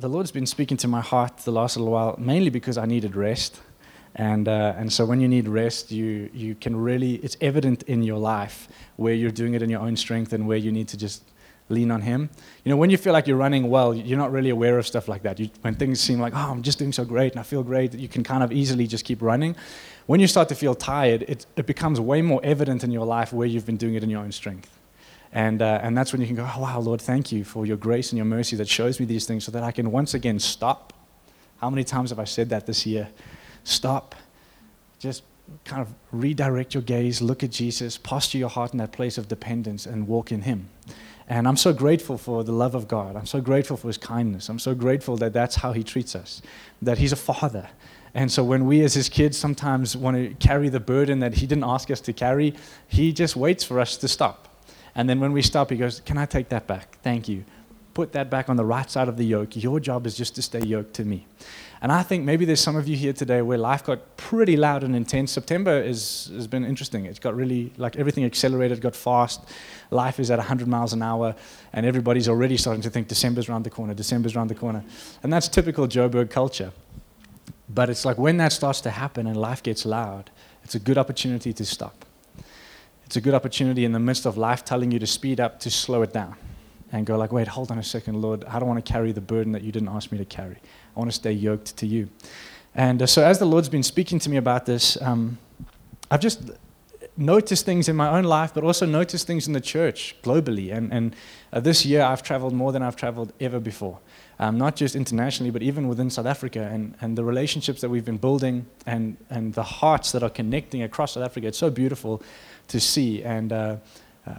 the Lord's been speaking to my heart the last little while, mainly because I needed rest. And, uh, and so when you need rest, you, you can really, it's evident in your life where you're doing it in your own strength and where you need to just lean on Him. You know, when you feel like you're running well, you're not really aware of stuff like that. You, when things seem like, oh, I'm just doing so great and I feel great, you can kind of easily just keep running. When you start to feel tired, it, it becomes way more evident in your life where you've been doing it in your own strength. And, uh, and that's when you can go, oh, wow, Lord, thank you for your grace and your mercy that shows me these things so that I can once again stop. How many times have I said that this year? Stop. Just kind of redirect your gaze, look at Jesus, posture your heart in that place of dependence, and walk in Him. And I'm so grateful for the love of God. I'm so grateful for His kindness. I'm so grateful that that's how He treats us, that He's a father. And so when we as His kids sometimes want to carry the burden that He didn't ask us to carry, He just waits for us to stop and then when we stop, he goes, Can I take that back? Thank you. Put that back on the right side of the yoke. Your job is just to stay yoked to me. And I think maybe there's some of you here today where life got pretty loud and intense. September is, has been interesting. It's got really, like everything accelerated, got fast. Life is at 100 miles an hour, and everybody's already starting to think December's around the corner, December's around the corner. And that's typical Joburg culture. But it's like when that starts to happen and life gets loud, it's a good opportunity to stop it's a good opportunity in the midst of life telling you to speed up to slow it down and go like wait hold on a second lord. I don't want to carry the burden that you didn't ask me to carry. I want to stay yoked to you. And uh, so as the lord's been speaking to me about this um, i've just noticed things in my own life but also noticed things in the church globally. And, and uh, this year i've traveled more than i've traveled ever before um, not just internationally, but even within South Africa, and, and the relationships that we've been building and, and the hearts that are connecting across South Africa. It's so beautiful to see. And uh,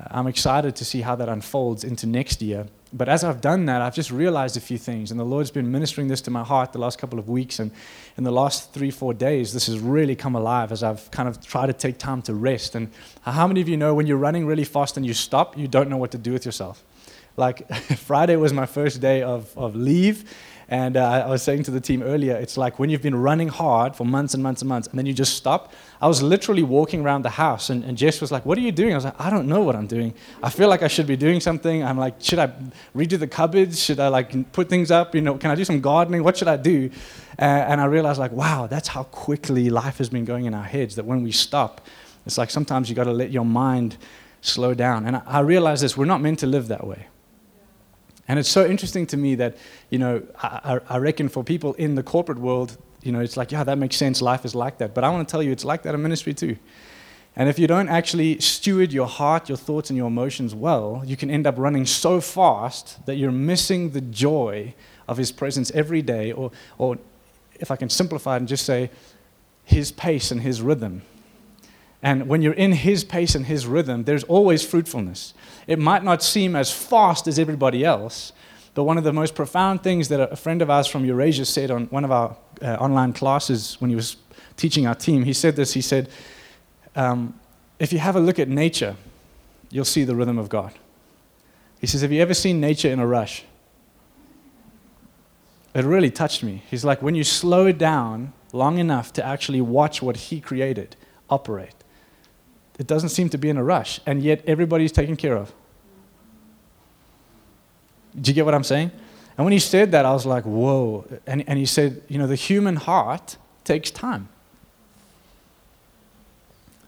I'm excited to see how that unfolds into next year. But as I've done that, I've just realized a few things. And the Lord's been ministering this to my heart the last couple of weeks. And in the last three, four days, this has really come alive as I've kind of tried to take time to rest. And how many of you know when you're running really fast and you stop, you don't know what to do with yourself? Like Friday was my first day of, of leave and uh, I was saying to the team earlier, it's like when you've been running hard for months and months and months, and then you just stop. I was literally walking around the house, and, and Jess was like, What are you doing? I was like, I don't know what I'm doing. I feel like I should be doing something. I'm like, Should I redo the cupboards? Should I like put things up? You know, can I do some gardening? What should I do? Uh, and I realized, like, wow, that's how quickly life has been going in our heads that when we stop, it's like sometimes you got to let your mind slow down. And I, I realized this we're not meant to live that way. And it's so interesting to me that, you know, I, I, reckon for people in the corporate world, you know, it's like, yeah, that makes sense. Life is like that. But I want to tell you, it's like that in ministry too. And if you don't actually steward your heart, your thoughts, and your emotions well, you can end up running so fast that you're missing the joy of His presence every day. Or, or if I can simplify it and just say, His pace and His rhythm. And when you're in His pace and His rhythm, there's always fruitfulness. It might not seem as fast as everybody else, but one of the most profound things that a friend of ours from Eurasia said on one of our uh, online classes when he was teaching our team, he said this. He said, um, If you have a look at nature, you'll see the rhythm of God. He says, Have you ever seen nature in a rush? It really touched me. He's like, When you slow it down long enough to actually watch what He created operate, it doesn't seem to be in a rush, and yet everybody's taken care of. Do you get what I'm saying? And when he said that, I was like, whoa. And, and he said, you know, the human heart takes time.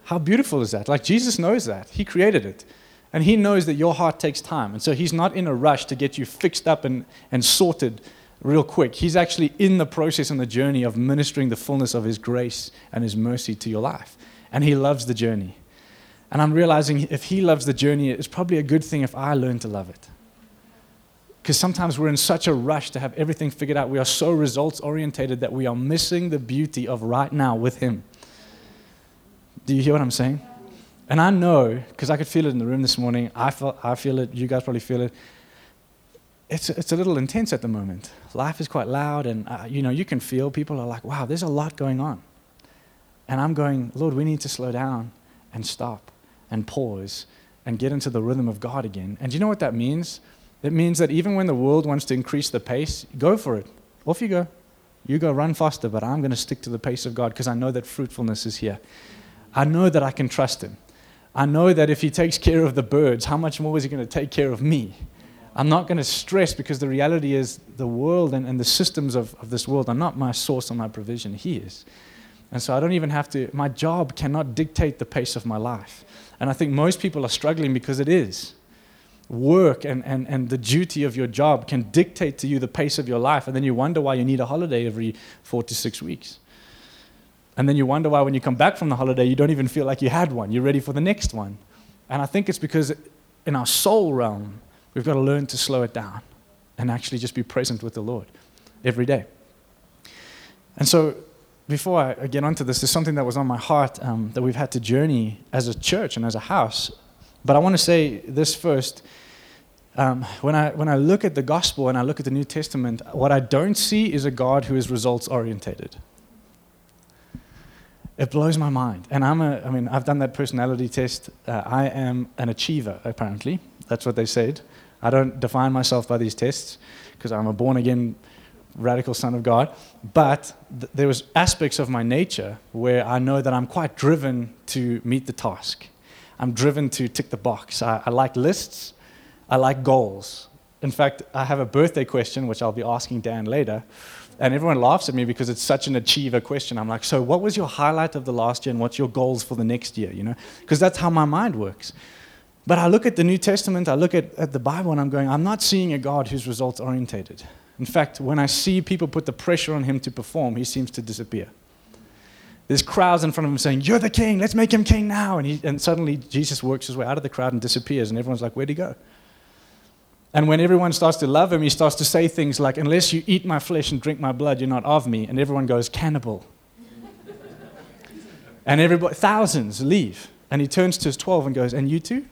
How beautiful is that? Like, Jesus knows that. He created it. And he knows that your heart takes time. And so he's not in a rush to get you fixed up and, and sorted real quick. He's actually in the process and the journey of ministering the fullness of his grace and his mercy to your life. And he loves the journey. And I'm realizing if he loves the journey, it's probably a good thing if I learn to love it. Because sometimes we're in such a rush to have everything figured out. We are so results orientated that we are missing the beauty of right now with him. Do you hear what I'm saying? And I know, because I could feel it in the room this morning, I, feel, I feel it, you guys probably feel it. It's, it's a little intense at the moment. Life is quite loud, and uh, you know, you can feel people are like, wow, there's a lot going on. And I'm going, Lord, we need to slow down and stop and pause and get into the rhythm of God again. And do you know what that means? It means that even when the world wants to increase the pace, go for it. Off you go. You go run faster, but I'm going to stick to the pace of God because I know that fruitfulness is here. I know that I can trust Him. I know that if He takes care of the birds, how much more is He going to take care of me? I'm not going to stress because the reality is the world and, and the systems of, of this world are not my source or my provision. He is. And so I don't even have to, my job cannot dictate the pace of my life. And I think most people are struggling because it is. Work and, and, and the duty of your job can dictate to you the pace of your life. And then you wonder why you need a holiday every four to six weeks. And then you wonder why when you come back from the holiday, you don't even feel like you had one. You're ready for the next one. And I think it's because in our soul realm, we've got to learn to slow it down and actually just be present with the Lord every day. And so before I get onto this, there's something that was on my heart um, that we've had to journey as a church and as a house. But I want to say this first. Um, when, I, when I look at the gospel and I look at the New Testament, what I don't see is a God who is results orientated. It blows my mind. And I'm a, I mean, I've done that personality test. Uh, I am an achiever, apparently. That's what they said. I don't define myself by these tests because I'm a born again radical son of God. But th- there was aspects of my nature where I know that I'm quite driven to meet the task. I'm driven to tick the box. I, I like lists. I like goals. In fact, I have a birthday question, which I'll be asking Dan later. And everyone laughs at me because it's such an achiever question. I'm like, so what was your highlight of the last year and what's your goals for the next year? You know, because that's how my mind works. But I look at the New Testament, I look at, at the Bible, and I'm going, I'm not seeing a God who's results orientated. In fact, when I see people put the pressure on him to perform, he seems to disappear. There's crowds in front of him saying, You're the king, let's make him king now. And, he, and suddenly Jesus works his way out of the crowd and disappears, and everyone's like, Where'd he go? And when everyone starts to love him, he starts to say things like, Unless you eat my flesh and drink my blood, you're not of me. And everyone goes, Cannibal. and everybody, thousands leave. And he turns to his 12 and goes, And you too?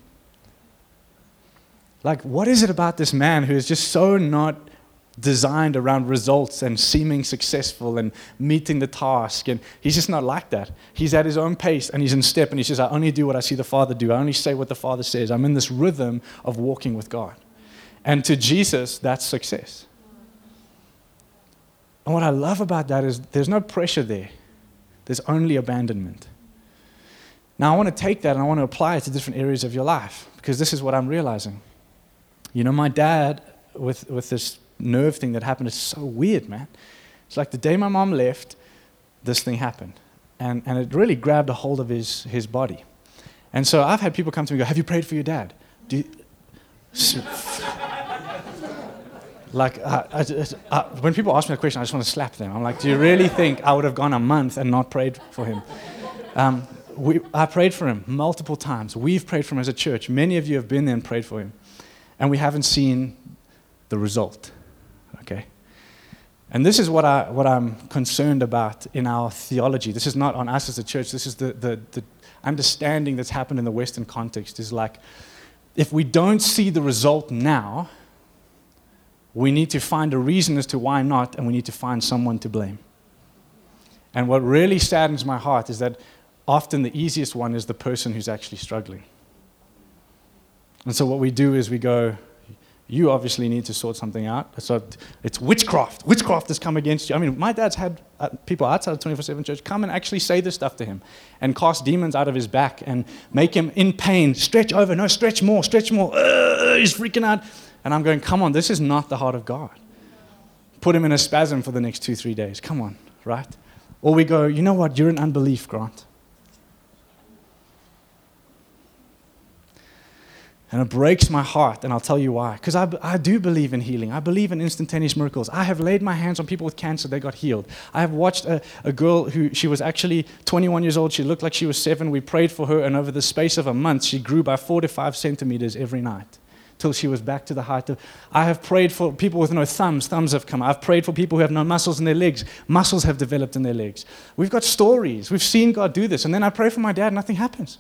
Like, what is it about this man who is just so not designed around results and seeming successful and meeting the task. And he's just not like that. He's at his own pace and he's in step and he says, I only do what I see the Father do. I only say what the Father says. I'm in this rhythm of walking with God. And to Jesus, that's success. And what I love about that is there's no pressure there, there's only abandonment. Now, I want to take that and I want to apply it to different areas of your life because this is what I'm realizing. You know, my dad, with, with this nerve thing that happened is so weird, man. It's like the day my mom left, this thing happened. And, and it really grabbed a hold of his, his body. And so I've had people come to me and go, Have you prayed for your dad? Do you, like, I, I, I, when people ask me that question, I just want to slap them. I'm like, Do you really think I would have gone a month and not prayed for him? Um, we, I prayed for him multiple times. We've prayed for him as a church. Many of you have been there and prayed for him. And we haven't seen the result. And this is what, I, what I'm concerned about in our theology. This is not on us as a church. This is the, the, the understanding that's happened in the Western context is like, if we don't see the result now, we need to find a reason as to why not, and we need to find someone to blame. And what really saddens my heart is that often the easiest one is the person who's actually struggling. And so what we do is we go, you obviously need to sort something out. So it's witchcraft. Witchcraft has come against you. I mean, my dad's had uh, people outside of 24 7 church come and actually say this stuff to him and cast demons out of his back and make him in pain. Stretch over. No, stretch more, stretch more. Uh, he's freaking out. And I'm going, come on, this is not the heart of God. Put him in a spasm for the next two, three days. Come on, right? Or we go, you know what? You're in unbelief, Grant. And it breaks my heart, and I'll tell you why. Because I, I do believe in healing. I believe in instantaneous miracles. I have laid my hands on people with cancer, they got healed. I have watched a, a girl who, she was actually 21 years old. She looked like she was seven. We prayed for her, and over the space of a month, she grew by four to five centimeters every night till she was back to the height of. I have prayed for people with no thumbs, thumbs have come. I've prayed for people who have no muscles in their legs, muscles have developed in their legs. We've got stories. We've seen God do this. And then I pray for my dad, nothing happens.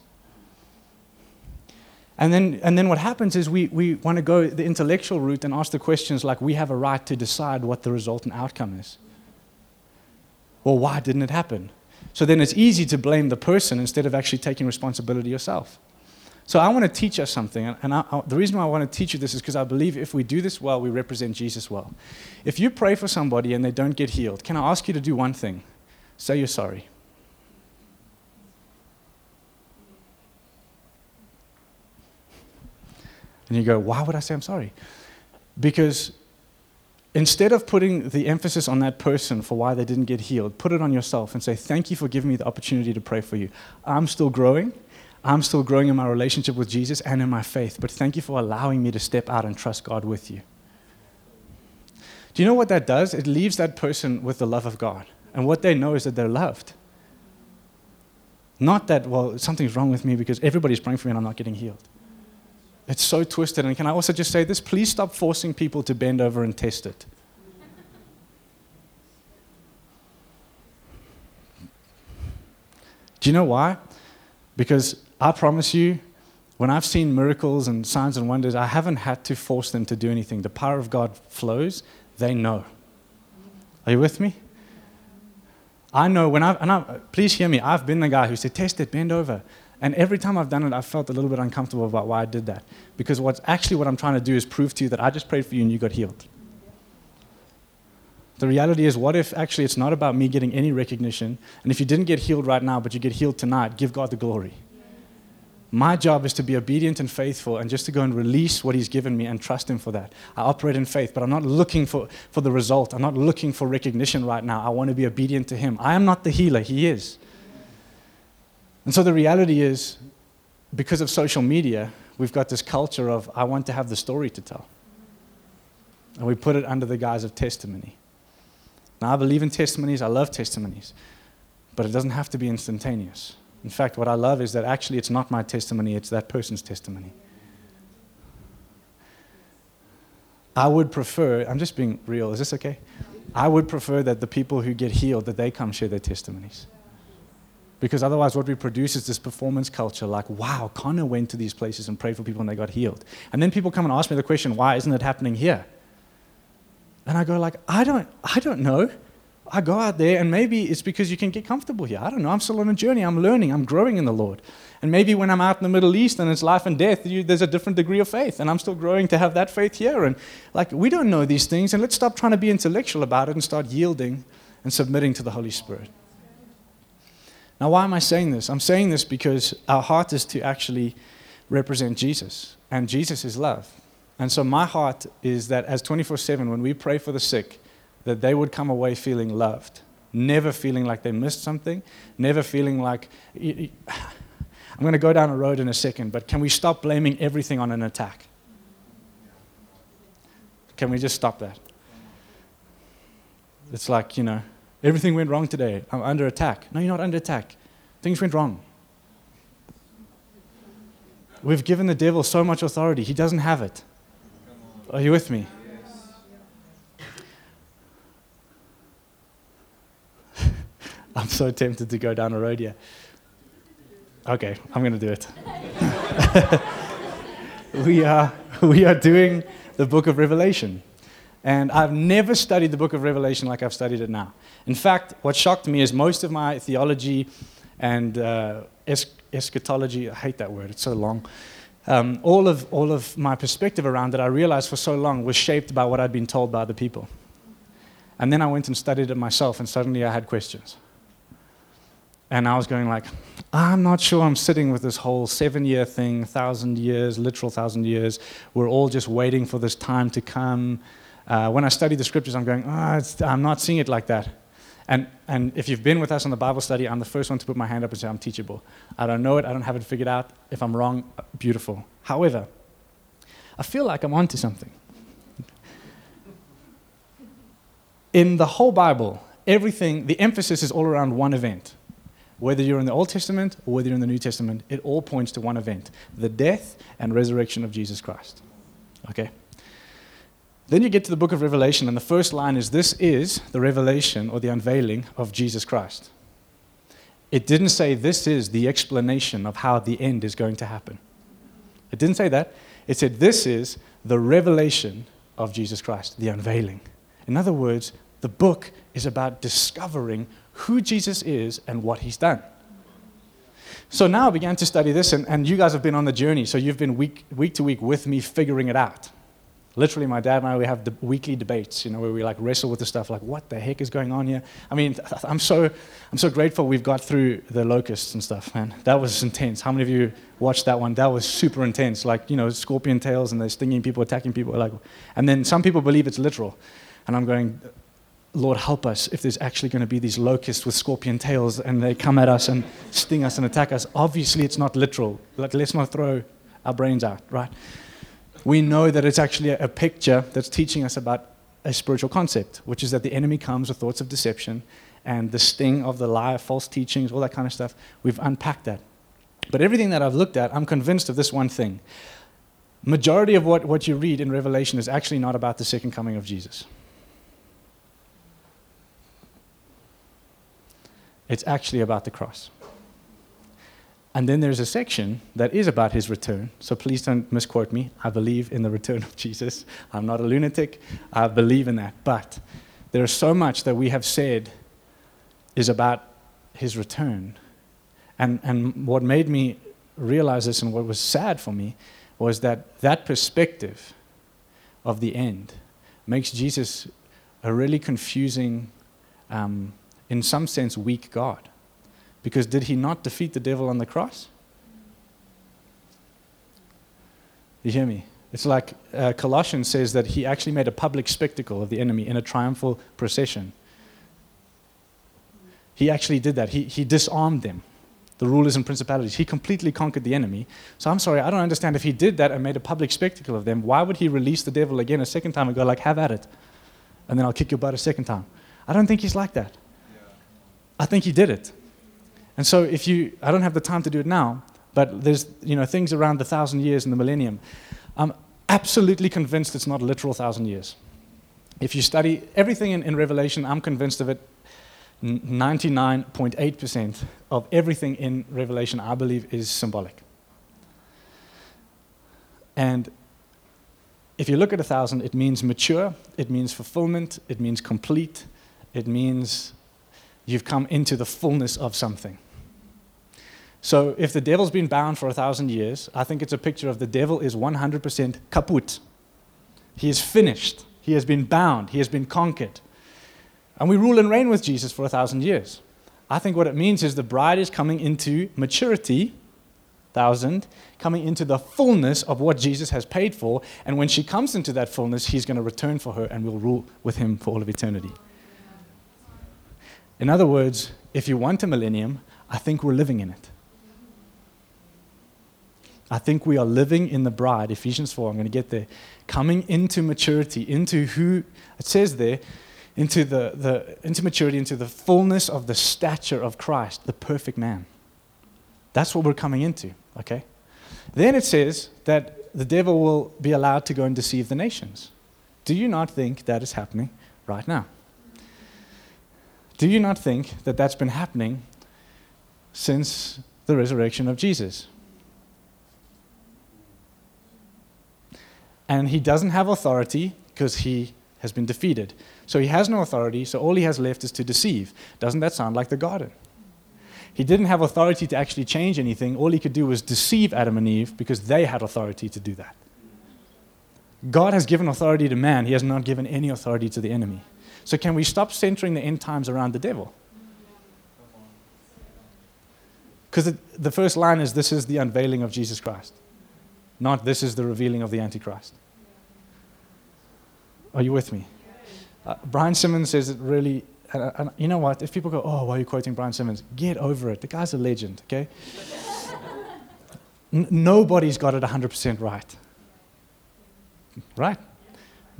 And then, and then what happens is we, we want to go the intellectual route and ask the questions like we have a right to decide what the resultant outcome is. Well, why didn't it happen? So then it's easy to blame the person instead of actually taking responsibility yourself. So I want to teach us something. And I, I, the reason why I want to teach you this is because I believe if we do this well, we represent Jesus well. If you pray for somebody and they don't get healed, can I ask you to do one thing? Say you're sorry. And you go, why would I say I'm sorry? Because instead of putting the emphasis on that person for why they didn't get healed, put it on yourself and say, Thank you for giving me the opportunity to pray for you. I'm still growing. I'm still growing in my relationship with Jesus and in my faith, but thank you for allowing me to step out and trust God with you. Do you know what that does? It leaves that person with the love of God. And what they know is that they're loved. Not that, well, something's wrong with me because everybody's praying for me and I'm not getting healed. It's so twisted. And can I also just say this? Please stop forcing people to bend over and test it. Do you know why? Because I promise you, when I've seen miracles and signs and wonders, I haven't had to force them to do anything. The power of God flows, they know. Are you with me? I know when I've, and I, please hear me, I've been the guy who said, test it, bend over. And every time I've done it, I've felt a little bit uncomfortable about why I did that. Because what's actually what I'm trying to do is prove to you that I just prayed for you and you got healed. The reality is, what if actually it's not about me getting any recognition? And if you didn't get healed right now, but you get healed tonight, give God the glory. My job is to be obedient and faithful and just to go and release what He's given me and trust Him for that. I operate in faith, but I'm not looking for, for the result. I'm not looking for recognition right now. I want to be obedient to Him. I am not the healer, He is. And so the reality is, because of social media, we've got this culture of, I want to have the story to tell. And we put it under the guise of testimony. Now, I believe in testimonies, I love testimonies, but it doesn't have to be instantaneous. In fact, what I love is that actually it's not my testimony, it's that person's testimony. I would prefer, I'm just being real, is this okay? I would prefer that the people who get healed, that they come share their testimonies. Because otherwise, what we produce is this performance culture like, wow, Connor went to these places and prayed for people and they got healed. And then people come and ask me the question, why isn't it happening here? And I go like, I don't, I don't know. I go out there and maybe it's because you can get comfortable here. I don't know. I'm still on a journey. I'm learning. I'm growing in the Lord. And maybe when I'm out in the Middle East and it's life and death, you, there's a different degree of faith. And I'm still growing to have that faith here. And like, we don't know these things. And let's stop trying to be intellectual about it and start yielding and submitting to the Holy Spirit. Now, why am I saying this? I'm saying this because our heart is to actually represent Jesus. And Jesus is love. And so my heart is that as 24 7, when we pray for the sick, that they would come away feeling loved, never feeling like they missed something, never feeling like. I'm going to go down a road in a second, but can we stop blaming everything on an attack? Can we just stop that? It's like, you know, everything went wrong today. I'm under attack. No, you're not under attack. Things went wrong. We've given the devil so much authority, he doesn't have it. Are you with me? I'm so tempted to go down a road here. Okay, I'm going to do it. we, are, we are doing the book of Revelation. And I've never studied the book of Revelation like I've studied it now. In fact, what shocked me is most of my theology and uh, es- eschatology, I hate that word, it's so long. Um, all, of, all of my perspective around it, I realized for so long, was shaped by what I'd been told by other people. And then I went and studied it myself, and suddenly I had questions. And I was going like, I'm not sure I'm sitting with this whole seven year thing, thousand years, literal thousand years. We're all just waiting for this time to come. Uh, when I study the scriptures, I'm going, oh, I'm not seeing it like that. And, and if you've been with us on the Bible study, I'm the first one to put my hand up and say, I'm teachable. I don't know it, I don't have it figured out. If I'm wrong, beautiful. However, I feel like I'm onto something. In the whole Bible, everything, the emphasis is all around one event. Whether you're in the Old Testament or whether you're in the New Testament, it all points to one event the death and resurrection of Jesus Christ. Okay? Then you get to the book of Revelation, and the first line is This is the revelation or the unveiling of Jesus Christ. It didn't say this is the explanation of how the end is going to happen. It didn't say that. It said this is the revelation of Jesus Christ, the unveiling. In other words, the book is about discovering who Jesus is and what he's done. So now I began to study this, and, and you guys have been on the journey. So you've been week, week to week with me figuring it out. Literally, my dad and I, we have the weekly debates, you know, where we like wrestle with the stuff, like what the heck is going on here? I mean, I'm so, I'm so grateful we've got through the locusts and stuff, man. That was intense. How many of you watched that one? That was super intense. Like, you know, scorpion tails and they're stinging people, attacking people. Like, and then some people believe it's literal. And I'm going, Lord, help us if there's actually going to be these locusts with scorpion tails and they come at us and sting us and attack us. Obviously, it's not literal. Like, let's not throw our brains out, right? We know that it's actually a, picture that's teaching us about a spiritual concept, which is that the enemy comes with thoughts of deception and the sting of the lie, false teachings, all that kind of stuff. We've unpacked that. But everything that I've looked at, I'm convinced of this one thing. Majority of what, what you read in Revelation is actually not about the second coming of Jesus. It's actually about the cross. And then there's a section that is about his return. So please don't misquote me. I believe in the return of Jesus. I'm not a lunatic. I believe in that. But there is so much that we have said is about his return. And, and what made me realize this and what was sad for me was that that perspective of the end makes Jesus a really confusing, um, in some sense, weak God. Because did he not defeat the devil on the cross? You hear me? It's like uh, Colossians says that he actually made a public spectacle of the enemy in a triumphal procession. He actually did that. He, he disarmed them, the rulers and principalities. He completely conquered the enemy. So I'm sorry, I don't understand. If he did that and made a public spectacle of them, why would he release the devil again a second time and go, like, have at it? And then I'll kick your butt a second time. I don't think he's like that. I think he did it. And so if you, I don't have the time to do it now, but there's you know things around the thousand years and the millennium. I'm absolutely convinced it's not a literal thousand years. If you study everything in, in Revelation, I'm convinced of it. 99.8% of everything in Revelation, I believe, is symbolic. And if you look at a thousand, it means mature, it means fulfillment, it means complete, it means you've come into the fullness of something. So if the devil's been bound for a thousand years, I think it's a picture of the devil is 100% kaput. He is finished. He has been bound. He has been conquered. And we rule and reign with Jesus for a thousand years. I think what it means is the bride is coming into maturity, thousand, coming into the fullness of what Jesus has paid for. And when she comes into that fullness, he's going to return for her and we'll rule with him for all of eternity. In other words, if you want a millennium, I think we're living in it. I think we are living in the bride, Ephesians 4, I'm going to get there, coming into maturity, into who, it says there, into, the, the, into maturity, into the fullness of the stature of Christ, the perfect man. That's what we're coming into, okay? Then it says that the devil will be allowed to go and deceive the nations. Do you not think that is happening right now? Do you not think that that's been happening since the resurrection of Jesus? and he doesn't have authority because he has been defeated. So he has no authority, so all he has left is to deceive. Doesn't that sound like the garden? He didn't have authority to actually change anything. All he could do was deceive Adam and Eve because they had authority to do that. God has given authority to man, he has not given any authority to the enemy. So, can we stop centering the end times around the devil? Because the first line is this is the unveiling of Jesus Christ, not this is the revealing of the Antichrist. Are you with me? Uh, Brian Simmons says it really, and, and, you know what? If people go, oh, why are you quoting Brian Simmons? Get over it. The guy's a legend, okay? N- nobody's got it 100% right. Right?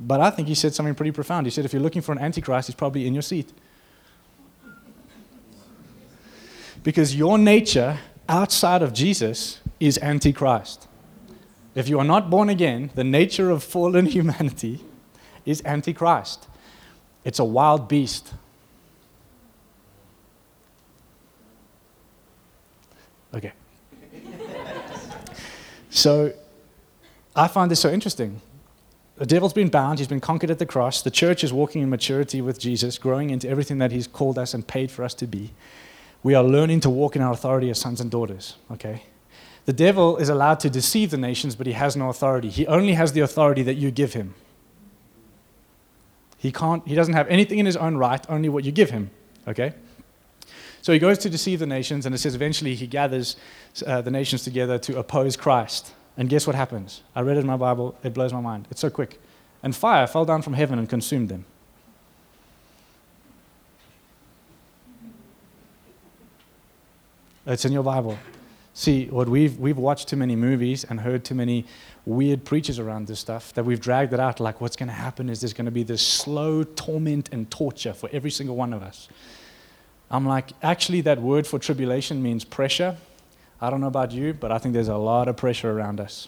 But I think he said something pretty profound. He said, if you're looking for an antichrist, he's probably in your seat. Because your nature outside of Jesus is antichrist. If you are not born again, the nature of fallen humanity is Antichrist. It's a wild beast. Okay. so I find this so interesting. The devil's been bound, he's been conquered at the cross. The church is walking in maturity with Jesus, growing into everything that he's called us and paid for us to be. We are learning to walk in our authority as sons and daughters, okay? The devil is allowed to deceive the nations, but he has no authority. He only has the authority that you give him. He, can't, he doesn't have anything in his own right, only what you give him. Okay? So he goes to deceive the nations, and it says eventually he gathers uh, the nations together to oppose Christ. And guess what happens? I read it in my Bible, it blows my mind. It's so quick. And fire fell down from heaven and consumed them. It's in your Bible. See, what we've, we've watched too many movies and heard too many weird preachers around this stuff that we've dragged it out like what's going to happen is there's going to be this slow torment and torture for every single one of us. I'm like, actually, that word for tribulation means pressure. I don't know about you, but I think there's a lot of pressure around us.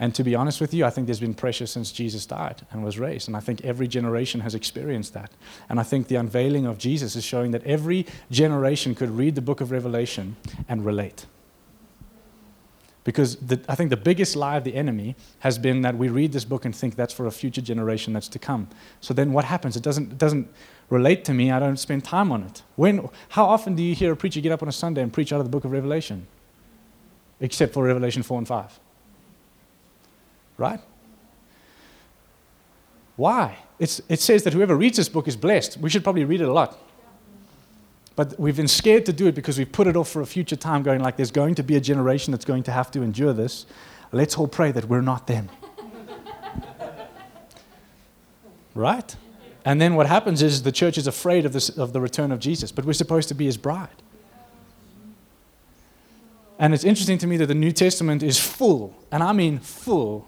And to be honest with you, I think there's been pressure since Jesus died and was raised. And I think every generation has experienced that. And I think the unveiling of Jesus is showing that every generation could read the book of Revelation and relate. Because the, I think the biggest lie of the enemy has been that we read this book and think that's for a future generation that's to come. So then what happens? It doesn't, it doesn't relate to me. I don't spend time on it. When, how often do you hear a preacher get up on a Sunday and preach out of the book of Revelation? Except for Revelation 4 and 5. Right? Why? It's, it says that whoever reads this book is blessed. We should probably read it a lot. But we've been scared to do it because we've put it off for a future time, going like, there's going to be a generation that's going to have to endure this. Let's all pray that we're not them. right? And then what happens is the church is afraid of, this, of the return of Jesus, but we're supposed to be his bride. And it's interesting to me that the New Testament is full, and I mean full,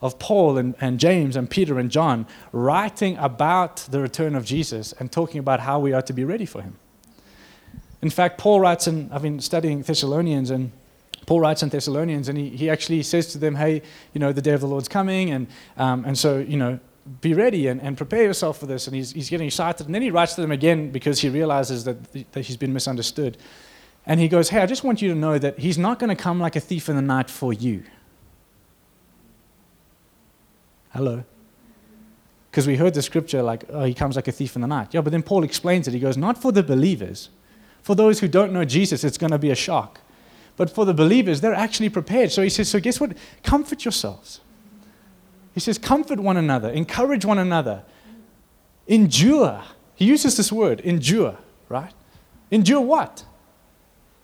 of Paul and, and James and Peter and John writing about the return of Jesus and talking about how we are to be ready for him. In fact, Paul writes, and I've been studying Thessalonians, and Paul writes in Thessalonians, and he, he actually says to them, hey, you know, the day of the Lord's coming, and, um, and so, you know, be ready and, and prepare yourself for this. And he's, he's getting excited. And then he writes to them again because he realizes that, that he's been misunderstood. And he goes, hey, I just want you to know that he's not going to come like a thief in the night for you. Hello. Because we heard the scripture like, oh, he comes like a thief in the night. Yeah, but then Paul explains it. He goes, not for the believers. For those who don't know Jesus, it's going to be a shock. But for the believers, they're actually prepared. So he says, so guess what? Comfort yourselves. He says, comfort one another, encourage one another, endure. He uses this word, endure, right? Endure what?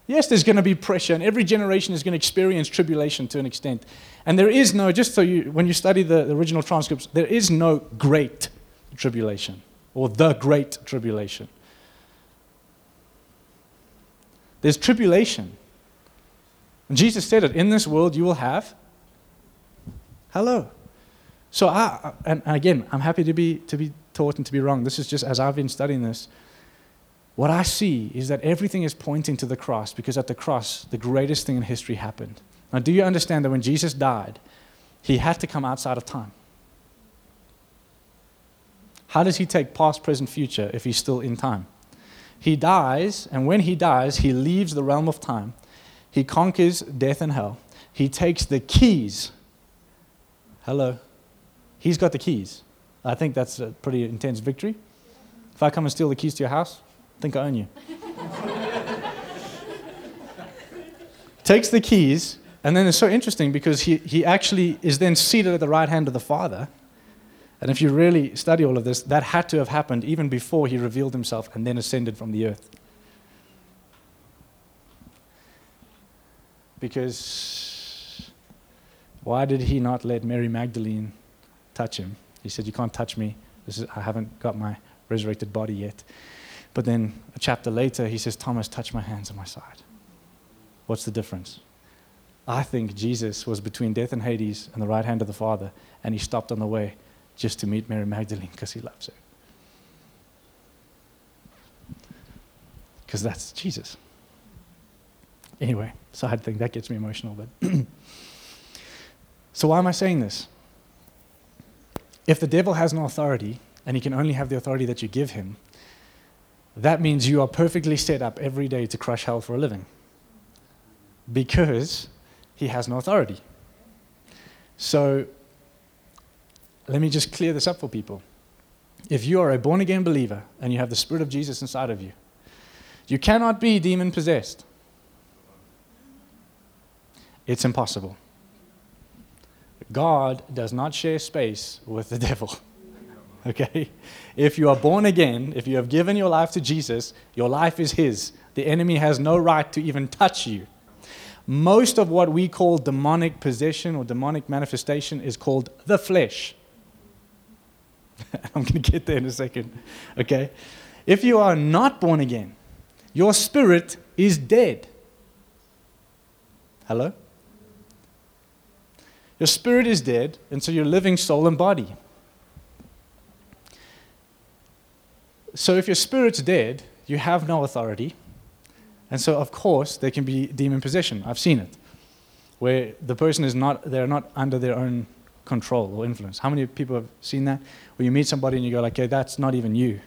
Yes, there's going to be pressure, and every generation is going to experience tribulation to an extent. And there is no, just so you, when you study the, the original transcripts, there is no great tribulation or the great tribulation. There's tribulation. And Jesus said it in this world you will have. Hello. So, I, and again, I'm happy to be, to be taught and to be wrong. This is just as I've been studying this. What I see is that everything is pointing to the cross because at the cross, the greatest thing in history happened. Now, do you understand that when Jesus died, he had to come outside of time? How does he take past, present, future if he's still in time? He dies, and when he dies, he leaves the realm of time. He conquers death and hell. He takes the keys. Hello. He's got the keys. I think that's a pretty intense victory. If I come and steal the keys to your house, think I own you. Takes the keys, and then it's so interesting because he, he actually is then seated at the right hand of the Father. And if you really study all of this, that had to have happened even before he revealed himself and then ascended from the earth. Because why did he not let Mary Magdalene touch him? He said, You can't touch me. Is, I haven't got my resurrected body yet. But then a chapter later, he says, Thomas, touch my hands and my side. What's the difference? I think Jesus was between death and Hades and the right hand of the Father, and he stopped on the way just to meet Mary Magdalene because he loves her. Because that's Jesus. Anyway, side thing, that gets me emotional. But so, why am I saying this? If the devil has no authority, and he can only have the authority that you give him, that means you are perfectly set up every day to crush hell for a living because he has no authority. So, let me just clear this up for people. If you are a born again believer and you have the Spirit of Jesus inside of you, you cannot be demon possessed. It's impossible. God does not share space with the devil. Okay? If you are born again, if you have given your life to Jesus, your life is His. The enemy has no right to even touch you. Most of what we call demonic possession or demonic manifestation is called the flesh. I'm going to get there in a second. Okay? If you are not born again, your spirit is dead. Hello? Your spirit is dead, and so you're living soul and body. So if your spirit's dead, you have no authority. And so, of course, there can be demon possession. I've seen it, where the person is not, they're not under their own control or influence. How many people have seen that? Where you meet somebody and you go like, okay, that's not even you.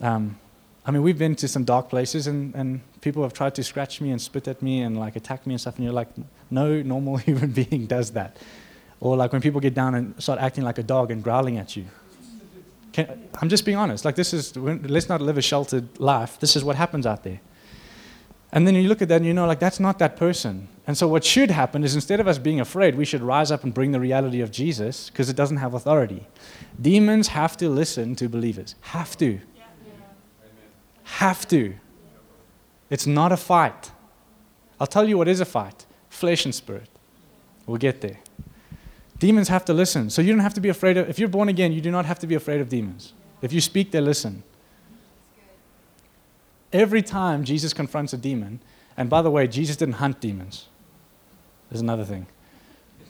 Um, I mean, we've been to some dark places and, and people have tried to scratch me and spit at me and like attack me and stuff. And you're like, no normal human being does that. Or like when people get down and start acting like a dog and growling at you. Can, I'm just being honest. Like this is, let's not live a sheltered life. This is what happens out there. And then you look at that and you know, like, that's not that person. And so, what should happen is instead of us being afraid, we should rise up and bring the reality of Jesus because it doesn't have authority. Demons have to listen to believers. Have to. Yeah. Have to. It's not a fight. I'll tell you what is a fight flesh and spirit. We'll get there. Demons have to listen. So, you don't have to be afraid of, if you're born again, you do not have to be afraid of demons. If you speak, they listen. Every time Jesus confronts a demon, and by the way, Jesus didn't hunt demons. There's another thing.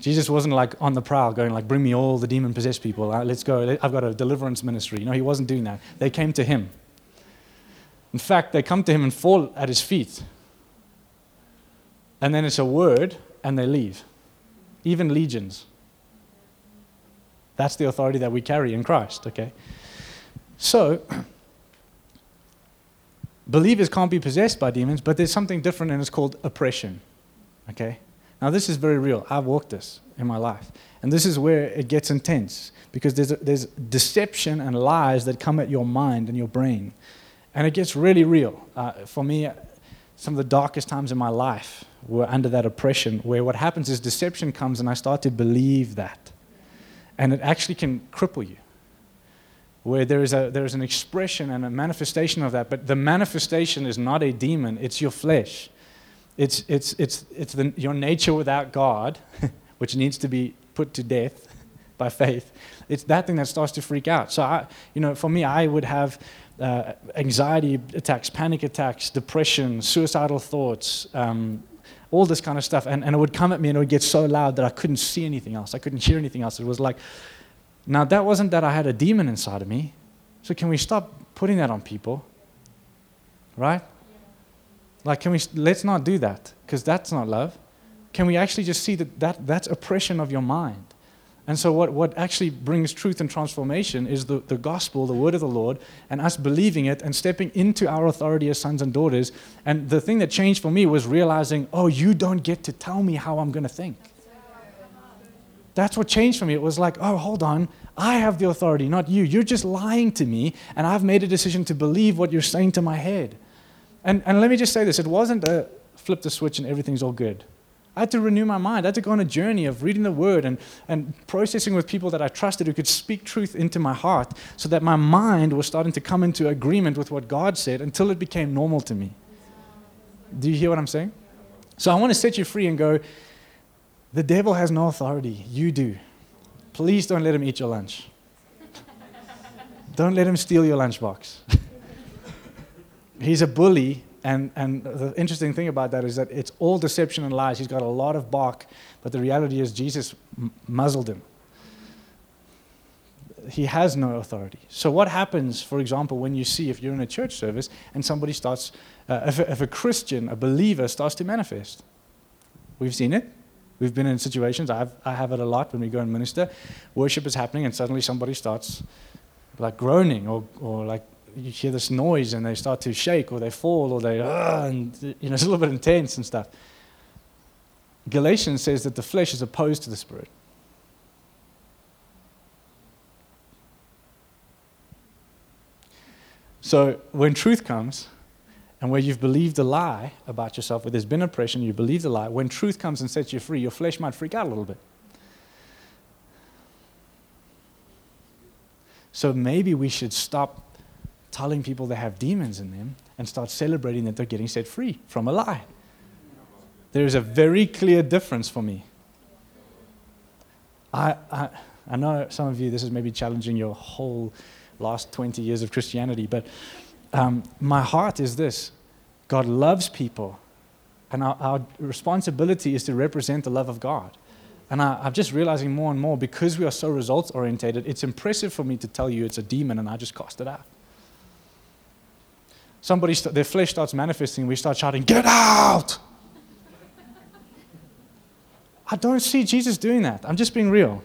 Jesus wasn't like on the prowl going like, bring me all the demon possessed people. Uh, let's go. I've got a deliverance ministry. No, he wasn't doing that. They came to him. In fact, they come to him and fall at his feet. And then it's a word and they leave. Even legions. That's the authority that we carry in Christ, okay? So, believers can't be possessed by demons, but there's something different and it's called oppression. Okay? Now, this is very real. I've walked this in my life. And this is where it gets intense because there's, a, there's deception and lies that come at your mind and your brain. And it gets really real. Uh, for me, some of the darkest times in my life were under that oppression where what happens is deception comes and I start to believe that. And it actually can cripple you where there is, a, there is an expression and a manifestation of that, but the manifestation is not a demon, it's your flesh. It's, it's, it's, it's the, your nature without God, which needs to be put to death by faith. It's that thing that starts to freak out. So, I, you know, for me, I would have uh, anxiety attacks, panic attacks, depression, suicidal thoughts, um, all this kind of stuff. And, and it would come at me and it would get so loud that I couldn't see anything else. I couldn't hear anything else. It was like, now, that wasn't that I had a demon inside of me. So, can we stop putting that on people? Right? Like, can we, let's not do that because that's not love. Can we actually just see that, that that's oppression of your mind? And so, what, what actually brings truth and transformation is the, the gospel, the word of the Lord, and us believing it and stepping into our authority as sons and daughters. And the thing that changed for me was realizing, oh, you don't get to tell me how I'm going to think. That's what changed for me. It was like, oh, hold on. I have the authority, not you. You're just lying to me, and I've made a decision to believe what you're saying to my head. And, and let me just say this it wasn't a flip the switch and everything's all good. I had to renew my mind. I had to go on a journey of reading the word and, and processing with people that I trusted who could speak truth into my heart so that my mind was starting to come into agreement with what God said until it became normal to me. Do you hear what I'm saying? So I want to set you free and go, the devil has no authority. You do. Please don't let him eat your lunch. don't let him steal your lunchbox. He's a bully, and, and the interesting thing about that is that it's all deception and lies. He's got a lot of bark, but the reality is Jesus muzzled him. He has no authority. So, what happens, for example, when you see if you're in a church service and somebody starts, uh, if, a, if a Christian, a believer, starts to manifest? We've seen it. We've been in situations, I've, I have it a lot when we go and minister. Worship is happening, and suddenly somebody starts like groaning, or, or like you hear this noise and they start to shake, or they fall, or they, uh, and you know, it's a little bit intense and stuff. Galatians says that the flesh is opposed to the spirit. So when truth comes, and where you've believed a lie about yourself, where there's been oppression, you believe the lie, when truth comes and sets you free, your flesh might freak out a little bit. So maybe we should stop telling people they have demons in them and start celebrating that they're getting set free from a lie. There is a very clear difference for me. I, I, I know some of you, this is maybe challenging your whole last 20 years of Christianity, but um, my heart is this God loves people, and our, our responsibility is to represent the love of God. And I, am just realizing more and more because we are so results orientated, it's impressive for me to tell you it's a demon and I just cast it out. Somebody, st- their flesh starts manifesting, we start shouting, Get out! I don't see Jesus doing that. I'm just being real.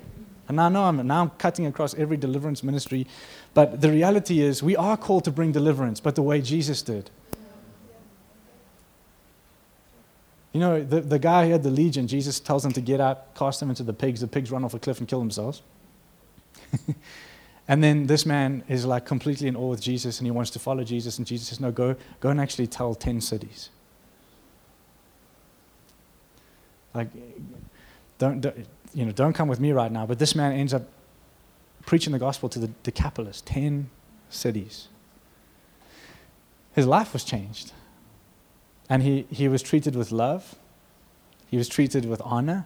And I know I'm now I'm cutting across every deliverance ministry, but the reality is we are called to bring deliverance, but the way Jesus did. You know, the, the guy who had the legion, Jesus tells him to get out, cast them into the pigs. The pigs run off a cliff and kill themselves. and then this man is like completely in awe with Jesus and he wants to follow Jesus. And Jesus says, No, go, go and actually tell 10 cities. Like, don't, don't, you know, don't come with me right now. But this man ends up preaching the gospel to the Decapolis, 10 cities. His life was changed. And he, he was treated with love, he was treated with honor.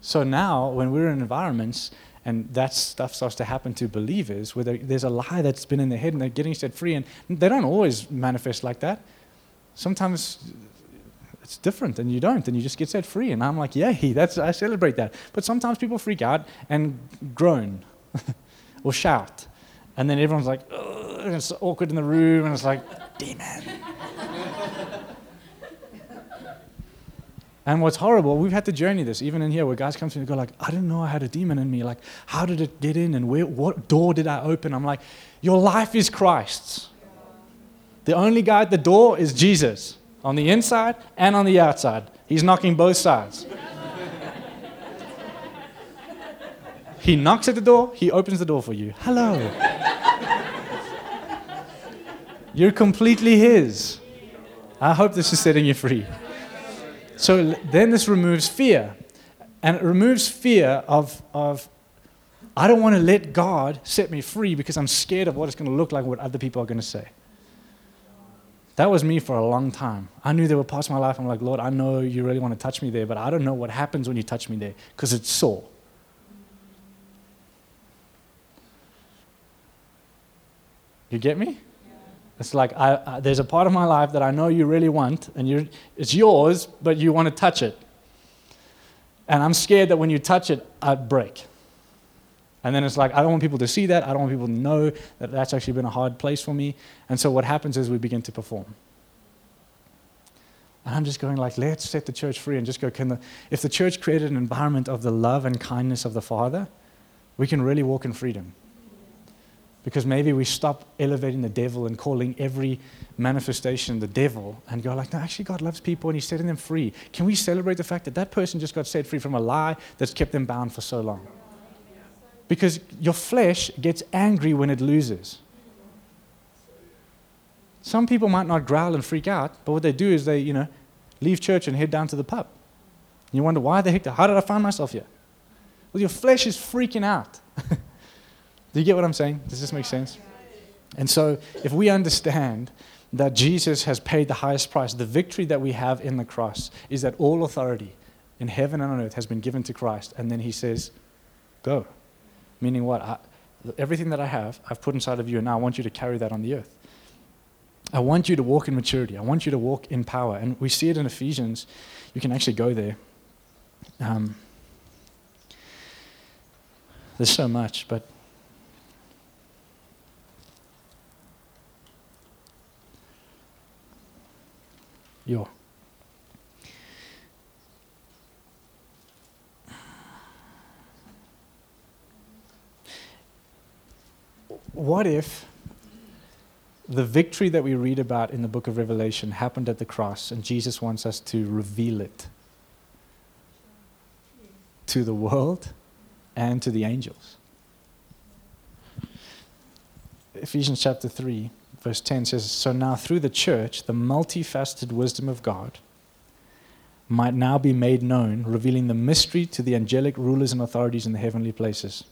So now, when we're in environments and that stuff starts to happen to believers, where there's a lie that's been in their head and they're getting set free, and they don't always manifest like that. Sometimes it's different and you don't and you just get set free. And i'm like yay that's i celebrate that. But sometimes people freak out and groan or shout. And then everyone's like and it's awkward in the room and it's like demon And what's horrible, we've had to journey this, even in here, where guys come to me and go like, I didn't know I had a demon in me. Like, how did it get in and where, what door did I open? I'm like, your life is Christ's. The only guy at the door is Jesus, on the inside and on the outside. He's knocking both sides. he knocks at the door, he opens the door for you. Hello. You're completely his. I hope this is setting you free. So then this removes fear. And it removes fear of, of I don't want to let God set me free because I'm scared of what it's going to look like, what other people are going to say. That was me for a long time. I knew there were parts of my life I'm like, Lord, I know you really want to touch me there, but I don't know what happens when you touch me there because it's sore. You get me? It's like I, I, there's a part of my life that I know you really want, and it's yours, but you want to touch it. And I'm scared that when you touch it, I'd break. And then it's like, I don't want people to see that. I don't want people to know that that's actually been a hard place for me. And so what happens is we begin to perform. And I'm just going like, let's set the church free and just go, can the, if the church created an environment of the love and kindness of the Father, we can really walk in freedom because maybe we stop elevating the devil and calling every manifestation the devil and go like no actually god loves people and he's setting them free. Can we celebrate the fact that that person just got set free from a lie that's kept them bound for so long? Because your flesh gets angry when it loses. Some people might not growl and freak out but what they do is they you know leave church and head down to the pub. You wonder why the heck how did i find myself here? Well your flesh is freaking out Do you get what I'm saying? Does this make sense? And so, if we understand that Jesus has paid the highest price, the victory that we have in the cross is that all authority in heaven and on earth has been given to Christ. And then he says, Go. Meaning what? I, everything that I have, I've put inside of you, and now I want you to carry that on the earth. I want you to walk in maturity. I want you to walk in power. And we see it in Ephesians. You can actually go there. Um, there's so much, but Yo. What if the victory that we read about in the book of Revelation happened at the cross and Jesus wants us to reveal it to the world and to the angels? Ephesians chapter 3 verse 10 says So now through the church, the multifaceted wisdom of God might now be made known, revealing the mystery to the angelic rulers and authorities in the heavenly places.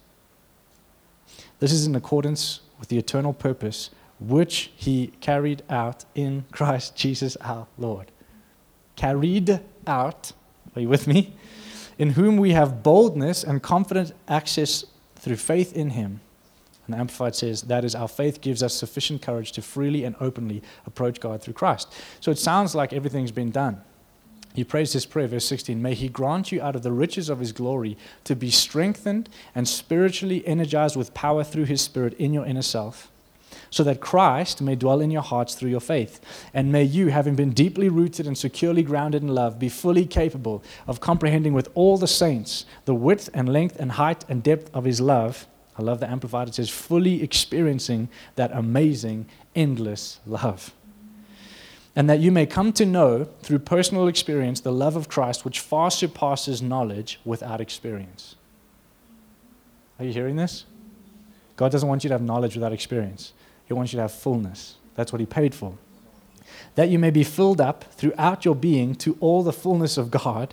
This is in accordance with the eternal purpose which he carried out in Christ Jesus our Lord. Carried out, are you with me? In whom we have boldness and confident access through faith in him. And the Amplified says, that is, our faith gives us sufficient courage to freely and openly approach God through Christ. So it sounds like everything's been done. He prays this prayer, verse 16 May He grant you out of the riches of His glory to be strengthened and spiritually energized with power through His Spirit in your inner self so that Christ may dwell in your hearts through your faith. And may you, having been deeply rooted and securely grounded in love, be fully capable of comprehending with all the saints the width and length and height and depth of his love. I love the Amplified. It says, fully experiencing that amazing, endless love. And that you may come to know through personal experience the love of Christ, which far surpasses knowledge without experience. Are you hearing this? God doesn't want you to have knowledge without experience. He wants you to have fullness. That's what He paid for. That you may be filled up throughout your being to all the fullness of God,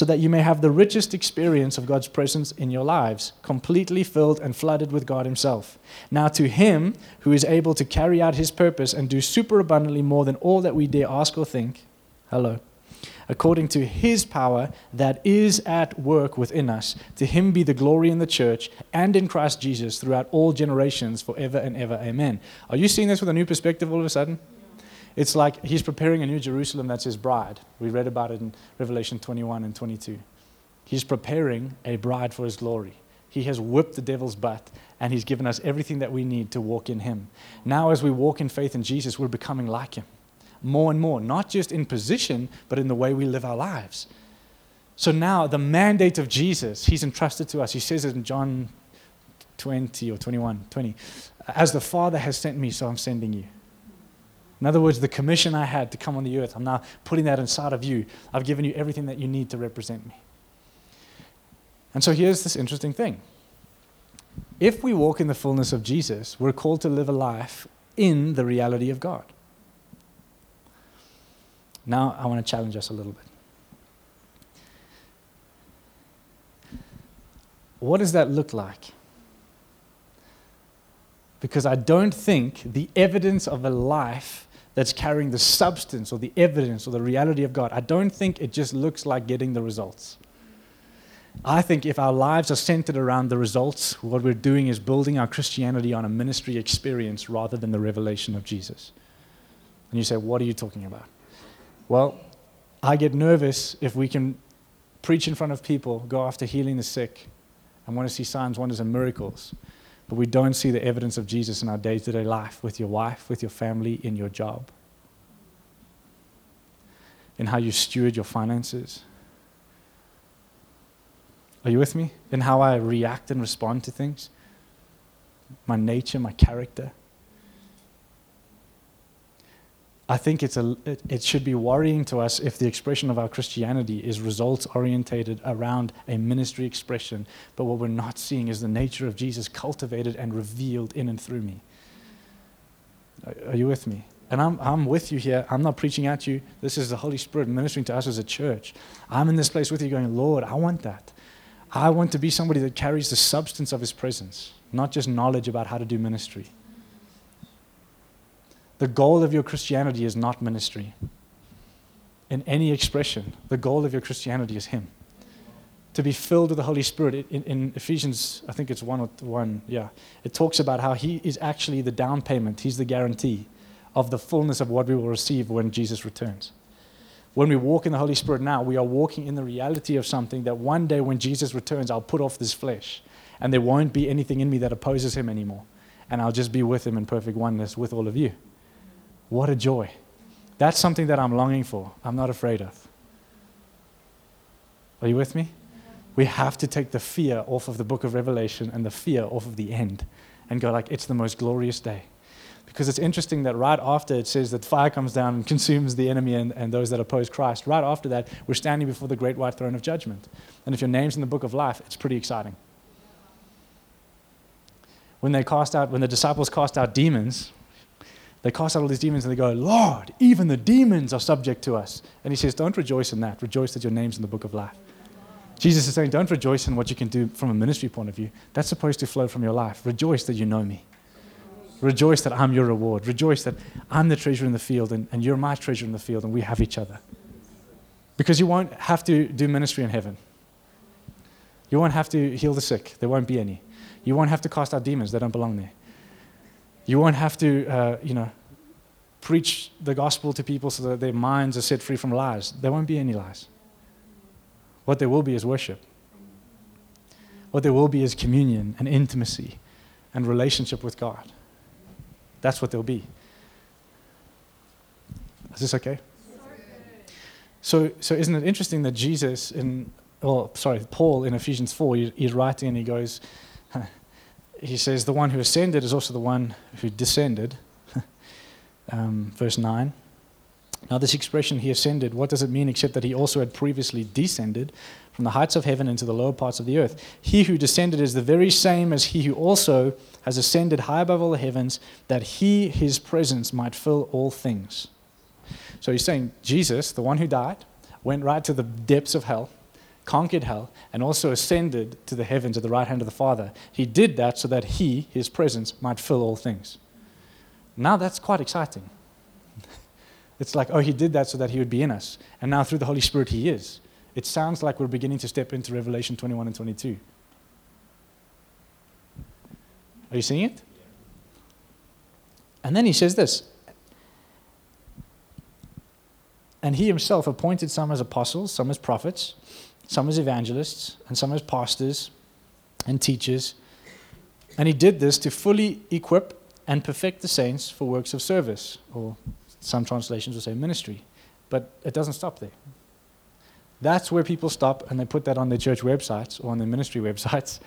so that you may have the richest experience of God's presence in your lives, completely filled and flooded with God Himself. Now, to Him who is able to carry out His purpose and do superabundantly more than all that we dare ask or think, hello according to his power that is at work within us. To him be the glory in the church and in Christ Jesus throughout all generations, forever and ever. Amen. Are you seeing this with a new perspective all of a sudden? It's like he's preparing a new Jerusalem that's his bride. We read about it in Revelation 21 and 22. He's preparing a bride for his glory. He has whipped the devil's butt and he's given us everything that we need to walk in him. Now, as we walk in faith in Jesus, we're becoming like him more and more, not just in position, but in the way we live our lives. So now, the mandate of Jesus, he's entrusted to us. He says it in John 20 or 21, 20. As the Father has sent me, so I'm sending you. In other words, the commission I had to come on the earth, I'm now putting that inside of you. I've given you everything that you need to represent me. And so here's this interesting thing. If we walk in the fullness of Jesus, we're called to live a life in the reality of God. Now I want to challenge us a little bit. What does that look like? Because I don't think the evidence of a life that's carrying the substance or the evidence or the reality of God, I don't think it just looks like getting the results. I think if our lives are centered around the results, what we're doing is building our Christianity on a ministry experience rather than the revelation of Jesus. And you say, What are you talking about? Well, I get nervous if we can preach in front of people, go after healing the sick, and want to see signs, wonders, and miracles, but we don't see the evidence of Jesus in our day to day life with your wife, with your family, in your job, in how you steward your finances. Are you with me? In how I react and respond to things? My nature, my character. I think it's a, it, it should be worrying to us if the expression of our Christianity is results orientated around a ministry expression, but what we're not seeing is the nature of Jesus cultivated and revealed in and through me. Are, are you with me? And I'm, I'm with you here. I'm not preaching at you. This is the Holy Spirit ministering to us as a church. I'm in this place with you going, Lord, I want that. I want to be somebody that carries the substance of His presence, not just knowledge about how to do ministry. The goal of your Christianity is not ministry. In any expression, the goal of your Christianity is Him. To be filled with the Holy Spirit. In, in Ephesians, I think it's 1 or 1, yeah, it talks about how He is actually the down payment, He's the guarantee of the fullness of what we will receive when Jesus returns. When we walk in the Holy Spirit now, we are walking in the reality of something that one day when Jesus returns, I'll put off this flesh and there won't be anything in me that opposes Him anymore. And I'll just be with Him in perfect oneness with all of you. What a joy. That's something that I'm longing for. I'm not afraid of. Are you with me? We have to take the fear off of the book of Revelation and the fear off of the end and go like, it's the most glorious day. Because it's interesting that right after it says that fire comes down and consumes the enemy and, and those that oppose Christ, right after that, we're standing before the great white throne of judgment. And if your name's in the book of life, it's pretty exciting. When they cast out, when the disciples cast out demons, they cast out all these demons and they go, Lord, even the demons are subject to us. And he says, Don't rejoice in that. Rejoice that your name's in the book of life. Jesus is saying, don't rejoice in what you can do from a ministry point of view. That's supposed to flow from your life. Rejoice that you know me. Rejoice that I'm your reward. Rejoice that I'm the treasure in the field and, and you're my treasure in the field and we have each other. Because you won't have to do ministry in heaven. You won't have to heal the sick, there won't be any. You won't have to cast out demons, they don't belong there. You won't have to, uh, you know, preach the gospel to people so that their minds are set free from lies. There won't be any lies. What there will be is worship. What there will be is communion and intimacy and relationship with God. That's what there'll be. Is this okay? So, so isn't it interesting that Jesus in, oh, sorry, Paul in Ephesians 4, he's writing and he goes, he says, the one who ascended is also the one who descended. um, verse 9. Now, this expression, he ascended, what does it mean except that he also had previously descended from the heights of heaven into the lower parts of the earth? He who descended is the very same as he who also has ascended high above all the heavens, that he, his presence, might fill all things. So he's saying Jesus, the one who died, went right to the depths of hell, conquered hell, and also ascended to the heavens at the right hand of the Father. He did that so that he, his presence, might fill all things. Now that's quite exciting. It's like, oh, he did that so that he would be in us. And now through the Holy Spirit, he is. It sounds like we're beginning to step into Revelation 21 and 22. Are you seeing it? And then he says this And he himself appointed some as apostles, some as prophets, some as evangelists, and some as pastors and teachers. And he did this to fully equip and perfect the saints for works of service, or some translations will say ministry. But it doesn't stop there. That's where people stop and they put that on their church websites or on their ministry websites.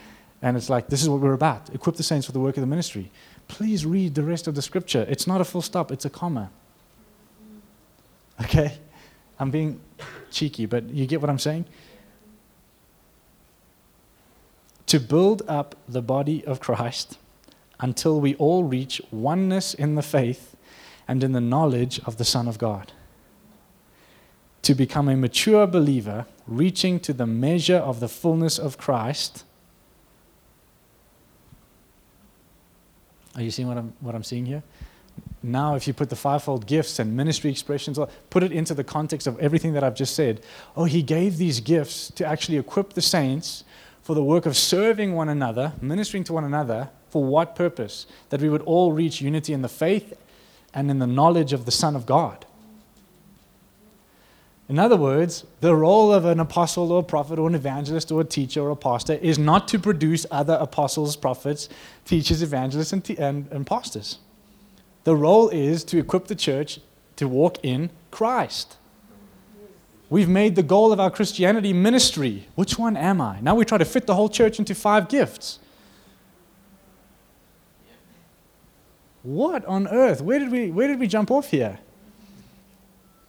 And it's like, this is what we're about equip the saints for the work of the ministry. Please read the rest of the scripture. It's not a full stop, it's a comma. Okay? I'm being cheeky, but you get what I'm saying? To build up the body of Christ until we all reach oneness in the faith and in the knowledge of the Son of God. To become a mature believer, reaching to the measure of the fullness of Christ. Are you seeing what I'm, what I'm seeing here? Now, if you put the fivefold gifts and ministry expressions, put it into the context of everything that I've just said. Oh, he gave these gifts to actually equip the saints for the work of serving one another, ministering to one another. For what purpose? That we would all reach unity in the faith and in the knowledge of the Son of God. In other words, the role of an apostle or a prophet or an evangelist or a teacher or a pastor is not to produce other apostles, prophets, teachers, evangelists, and, and, and pastors. The role is to equip the church to walk in Christ. We've made the goal of our Christianity ministry. Which one am I? Now we try to fit the whole church into five gifts. What on earth? Where did we, where did we jump off here?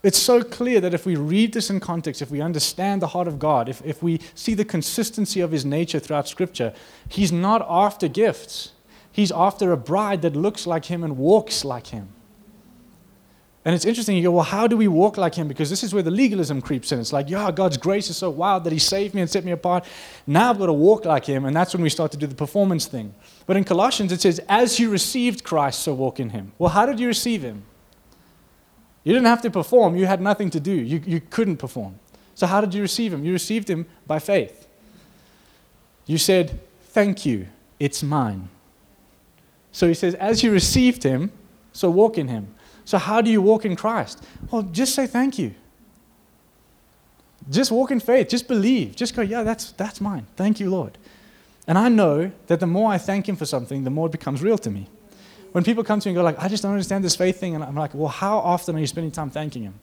It's so clear that if we read this in context, if we understand the heart of God, if, if we see the consistency of His nature throughout Scripture, He's not after gifts. He's after a bride that looks like Him and walks like Him. And it's interesting, you go, well, how do we walk like him? Because this is where the legalism creeps in. It's like, yeah, God's grace is so wild that he saved me and set me apart. Now I've got to walk like him. And that's when we start to do the performance thing. But in Colossians, it says, as you received Christ, so walk in him. Well, how did you receive him? You didn't have to perform, you had nothing to do. You, you couldn't perform. So, how did you receive him? You received him by faith. You said, Thank you, it's mine. So he says, As you received him, so walk in him. So, how do you walk in Christ? Well, just say thank you. Just walk in faith. Just believe. Just go, yeah, that's, that's mine. Thank you, Lord. And I know that the more I thank Him for something, the more it becomes real to me. When people come to me and go, like, I just don't understand this faith thing, and I'm like, well, how often are you spending time thanking Him?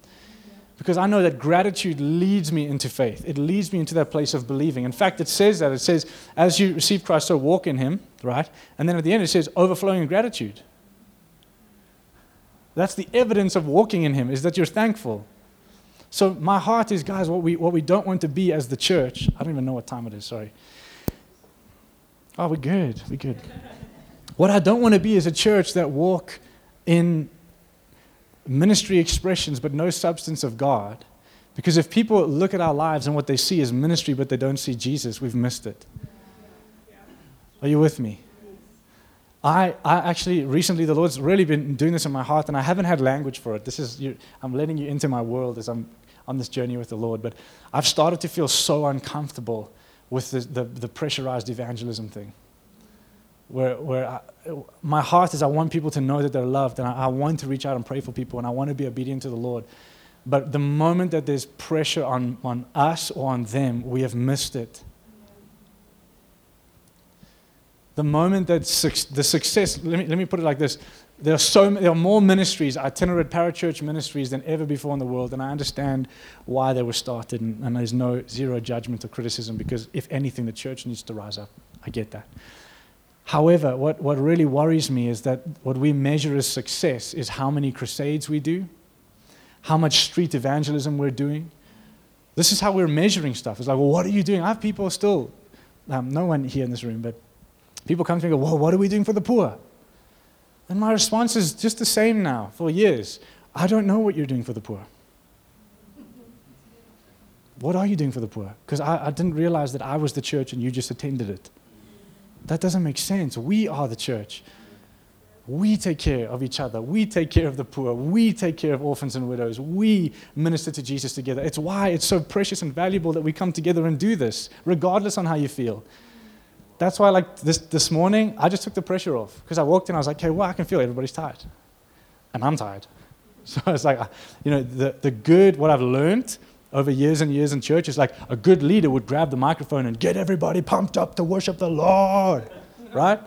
Because I know that gratitude leads me into faith. It leads me into that place of believing. In fact, it says that. It says, as you receive Christ, so walk in Him, right? And then at the end, it says, overflowing in gratitude. That's the evidence of walking in Him, is that you're thankful. So my heart is, guys, what we, what we don't want to be as the church. I don't even know what time it is, sorry. Oh, we're good. We're good. what I don't want to be is a church that walk in ministry expressions but no substance of God Because if people look at our lives and what they see is ministry, but they don't see Jesus, we've missed it. Are you with me? I, I actually recently the Lord's really been doing this in my heart, and I haven't had language for it. This is you, I'm letting you into my world as I'm on this journey with the Lord. But I've started to feel so uncomfortable with the, the, the pressurized evangelism thing. Where, where I, my heart is, I want people to know that they're loved, and I, I want to reach out and pray for people, and I want to be obedient to the Lord. But the moment that there's pressure on, on us or on them, we have missed it. The moment that su- the success, let me, let me put it like this there are, so, there are more ministries, itinerant parachurch ministries, than ever before in the world, and I understand why they were started, and, and there's no zero judgment or criticism because, if anything, the church needs to rise up. I get that. However, what, what really worries me is that what we measure as success is how many crusades we do, how much street evangelism we're doing. This is how we're measuring stuff. It's like, well, what are you doing? I have people still, um, no one here in this room, but people come to me and go, well, what are we doing for the poor? And my response is just the same now for years. I don't know what you're doing for the poor. What are you doing for the poor? Because I, I, didn't realize that I was the church and you just attended it. That doesn't make sense. We are the church. We take care of each other. We take care of the poor. We take care of orphans and widows. We minister to Jesus together. It's why it's so precious and valuable that we come together and do this, regardless on how you feel. That's why, like this, this morning, I just took the pressure off because I walked in. I was like, okay, well, I can feel everybody's tired, and I'm tired. So it's like, you know, the, the good, what I've learned over years and years in church is like a good leader would grab the microphone and get everybody pumped up to worship the Lord, right?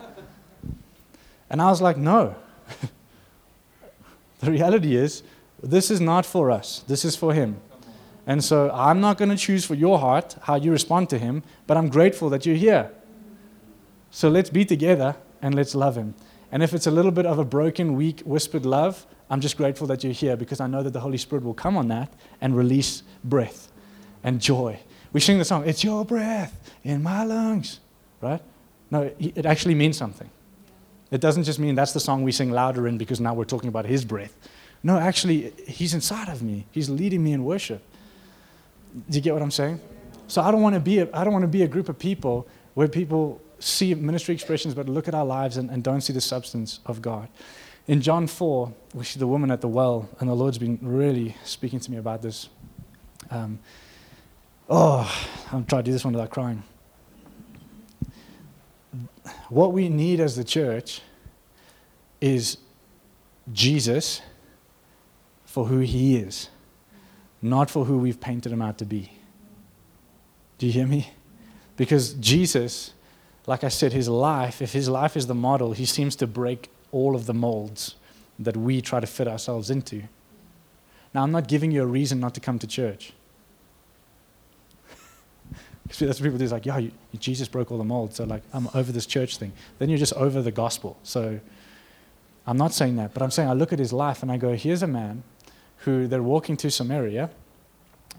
And I was like, no. the reality is, this is not for us, this is for Him. And so I'm not going to choose for your heart how you respond to Him, but I'm grateful that you're here. So let's be together and let's love him. And if it's a little bit of a broken, weak, whispered love, I'm just grateful that you're here because I know that the Holy Spirit will come on that and release breath and joy. We sing the song, It's your breath in my lungs, right? No, it actually means something. It doesn't just mean that's the song we sing louder in because now we're talking about his breath. No, actually, he's inside of me. He's leading me in worship. Do you get what I'm saying? So I don't want to be a, I don't want to be a group of people where people see ministry expressions, but look at our lives and, and don't see the substance of God. In John 4, we see the woman at the well, and the Lord's been really speaking to me about this. Um, oh, I'm trying to do this one without crying. What we need as the church is Jesus for who he is, not for who we've painted him out to be. Do you hear me? Because Jesus like I said, his life, if his life is the model, he seems to break all of the molds that we try to fit ourselves into. Now, I'm not giving you a reason not to come to church. That's what people do. It's like, yeah, Jesus broke all the molds. So, like, I'm over this church thing. Then you're just over the gospel. So, I'm not saying that, but I'm saying I look at his life and I go, here's a man who they're walking to Samaria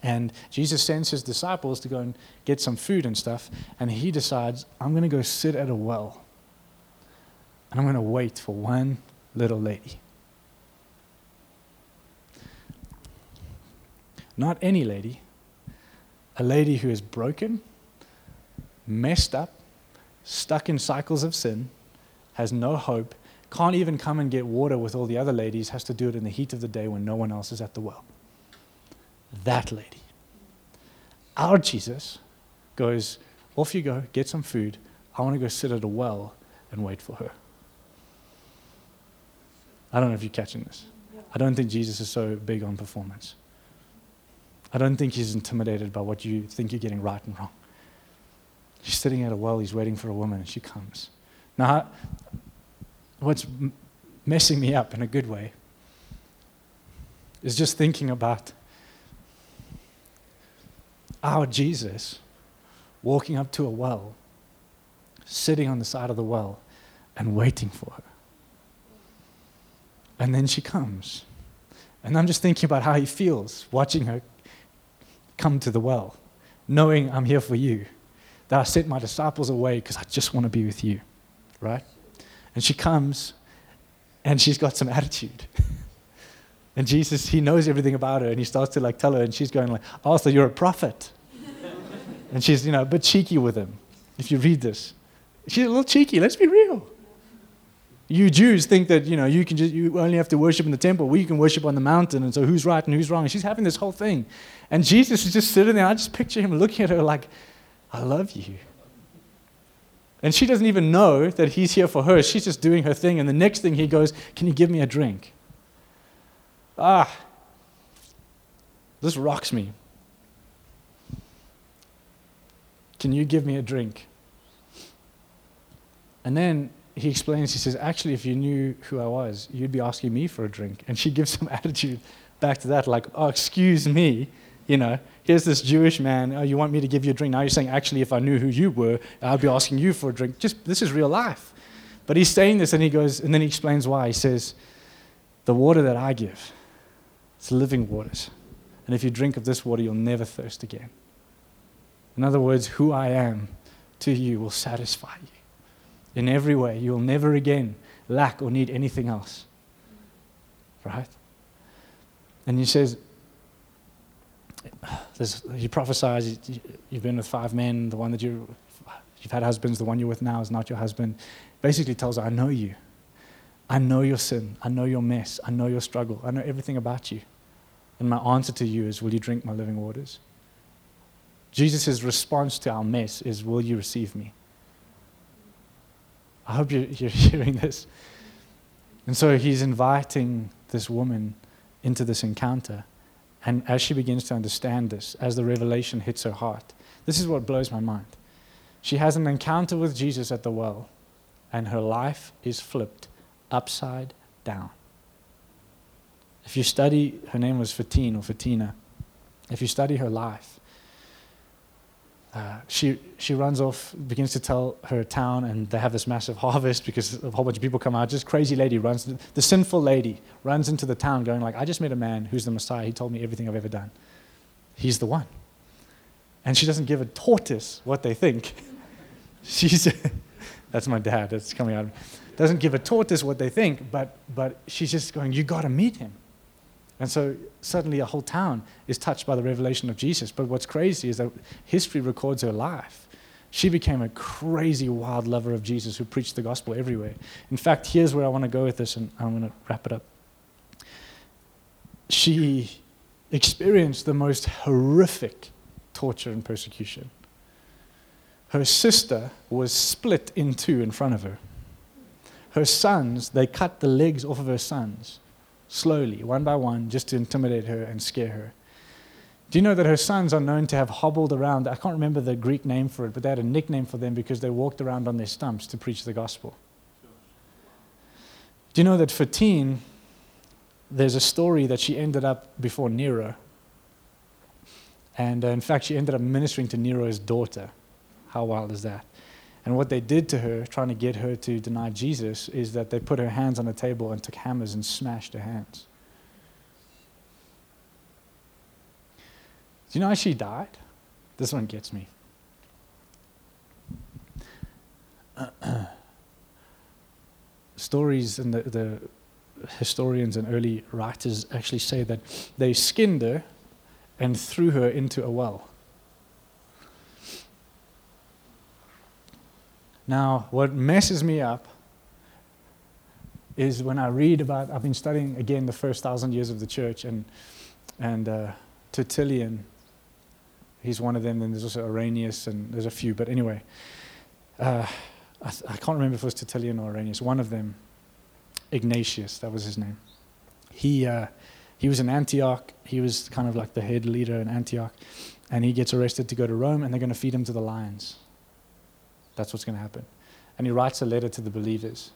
and Jesus sends his disciples to go and get some food and stuff. And he decides, I'm going to go sit at a well. And I'm going to wait for one little lady. Not any lady, a lady who is broken, messed up, stuck in cycles of sin, has no hope, can't even come and get water with all the other ladies, has to do it in the heat of the day when no one else is at the well that lady. Our Jesus goes, Off you go, get some food. I want to go sit at a well and wait for her. I don't know if you're catching this. I don't think Jesus is so big on performance. I don't think he's intimidated by what you think you're getting right and wrong. He's sitting at a well, he's waiting for a woman, and she comes. Now, what's messing me up in a good way is just thinking about our Jesus walking up to a well, sitting on the side of the well, and waiting for her. And then she comes. And I'm just thinking about how he feels watching her come to the well, knowing I'm here for you, that I sent my disciples away because I just want to be with you, right? And she comes and she's got some attitude. And Jesus, he knows everything about her, and he starts to like tell her, and she's going like, "Oh, so you're a prophet?" And she's, you know, a bit cheeky with him. If you read this, she's a little cheeky. Let's be real. You Jews think that you know you can just you only have to worship in the temple. We can worship on the mountain, and so who's right and who's wrong? And she's having this whole thing, and Jesus is just sitting there. I just picture him looking at her like, "I love you." And she doesn't even know that he's here for her. She's just doing her thing. And the next thing he goes, Can you give me a drink? Ah, this rocks me. Can you give me a drink? And then he explains, he says, Actually, if you knew who I was, you'd be asking me for a drink. And she gives some attitude back to that, like, Oh, excuse me. You know, here's this Jewish man. Oh, you want me to give you a drink? Now you're saying, Actually, if I knew who you were, I'd be asking you for a drink. Just, this is real life. But he's saying this and he goes, and then he explains why. He says, The water that I give, it's living waters. And if you drink of this water, you'll never thirst again. In other words, who I am to you will satisfy you. In every way, you'll never again lack or need anything else. Right? And he says, he prophesies, you've been with five men, the one that you, you've had husbands, the one you're with now is not your husband. Basically tells I know you. I know your sin. I know your mess. I know your struggle. I know everything about you. And my answer to you is, Will you drink my living waters? Jesus' response to our mess is, Will you receive me? I hope you're, you're hearing this. And so he's inviting this woman into this encounter. And as she begins to understand this, as the revelation hits her heart, this is what blows my mind. She has an encounter with Jesus at the well, and her life is flipped upside down. If you study, her name was Fatine or Fatina. If you study her life, uh, she, she runs off, begins to tell her town, and they have this massive harvest because a whole bunch of people come out. Just crazy lady runs, the sinful lady runs into the town going like, I just met a man who's the Messiah. He told me everything I've ever done. He's the one. And she doesn't give a tortoise what they think. She's, that's my dad, that's coming out. Doesn't give a tortoise what they think, but, but she's just going, you got to meet him. And so suddenly a whole town is touched by the revelation of Jesus. But what's crazy is that history records her life. She became a crazy, wild lover of Jesus who preached the gospel everywhere. In fact, here's where I want to go with this, and I'm going to wrap it up. She experienced the most horrific torture and persecution. Her sister was split in two in front of her. Her sons, they cut the legs off of her sons slowly, one by one, just to intimidate her and scare her. Do you know that her sons are known to have hobbled around? I can't remember the Greek name for it, but they had a nickname for them because they walked around on their stumps to preach the gospel. Do you know that Fatine, there's a story that she ended up before Nero. And uh, in fact, she ended up ministering to Nero's daughter. How wild is that? And what they did to her, trying to get her to deny Jesus, is that they put her hands on a table and took hammers and smashed her hands. Do you know how she died? This one gets me. Stories and the, the historians and early writers actually say that they skinned her and threw her into a well. Now, what messes me up is when I read about, I've been studying again the first thousand years of the church, and, and uh, Tertullian, he's one of them, and there's also Irenaeus, and there's a few, but anyway, uh, I, I, can't remember if it was Tertullian or Irenaeus, one of them, Ignatius, that was his name. He, uh, he was in Antioch, he was kind of like the head leader in Antioch, and he gets arrested to go to Rome, and they're going to feed him to the lions. That's what's going to happen. And he writes a letter to the believers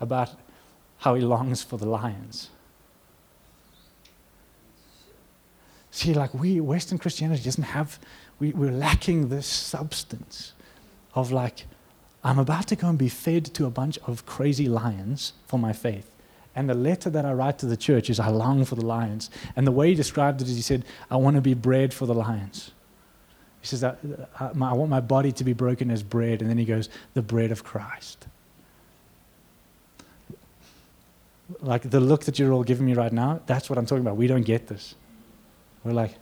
about how he longs for the lions. See, like we, Western Christianity doesn't have, we, we're lacking this substance of like, I'm about to go and be fed to a bunch of crazy lions for my faith. And the letter that I write to the church is, I long for the lions. And the way he described it is, he said, I want to be bread for the lions. He says, I, I, uh, I want my body to be broken as bread. And then he goes, the bread of Christ. like the look that you're all giving me right now, that's what I'm talking about. We don't get this. We're like,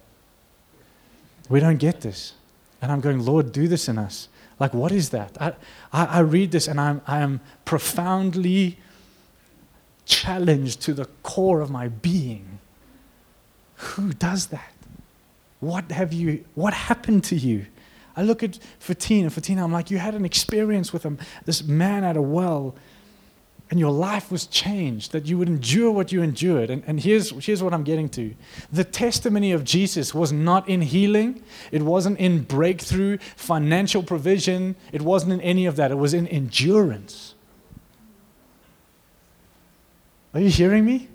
we don't get this. And I'm going, Lord, do this in us. Like, what is that? I, I, I read this and I'm, I am profoundly challenged to the core of my being. Who does that? What have you, what happened to you? I look at Fatina, Fatina, I'm like, you had an experience with him, this man at a well and your life was changed, that you would endure what you endured. And, and here's, here's what I'm getting to the testimony of Jesus was not in healing, it wasn't in breakthrough, financial provision, it wasn't in any of that, it was in endurance. Are you hearing me?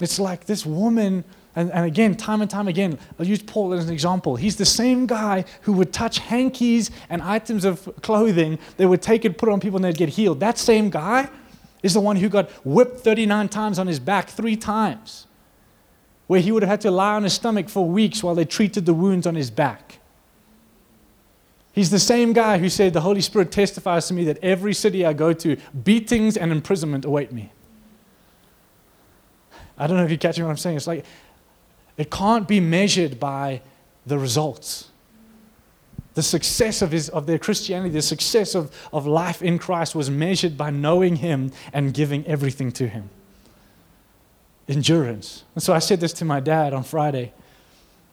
It's like this woman and, and, again, time and time again, I'll use Paul as an example. He's the same guy who would touch hankies and items of clothing. They would take it, put it on people, and they'd get healed. That same guy is the one who got whipped 39 times on his back three times, where he would have had to lie on his stomach for weeks while they treated the wounds on his back. He's the same guy who said, The Holy Spirit testifies to me that every city I go to, beatings and imprisonment await me. I don't know if you're catching what I'm saying. It's like, it can't be measured by the results the success of, his, of their Christianity, the success of, of life in Christ was measured by knowing Him and giving everything to Him. Endurance. And so I said this to my dad on Friday.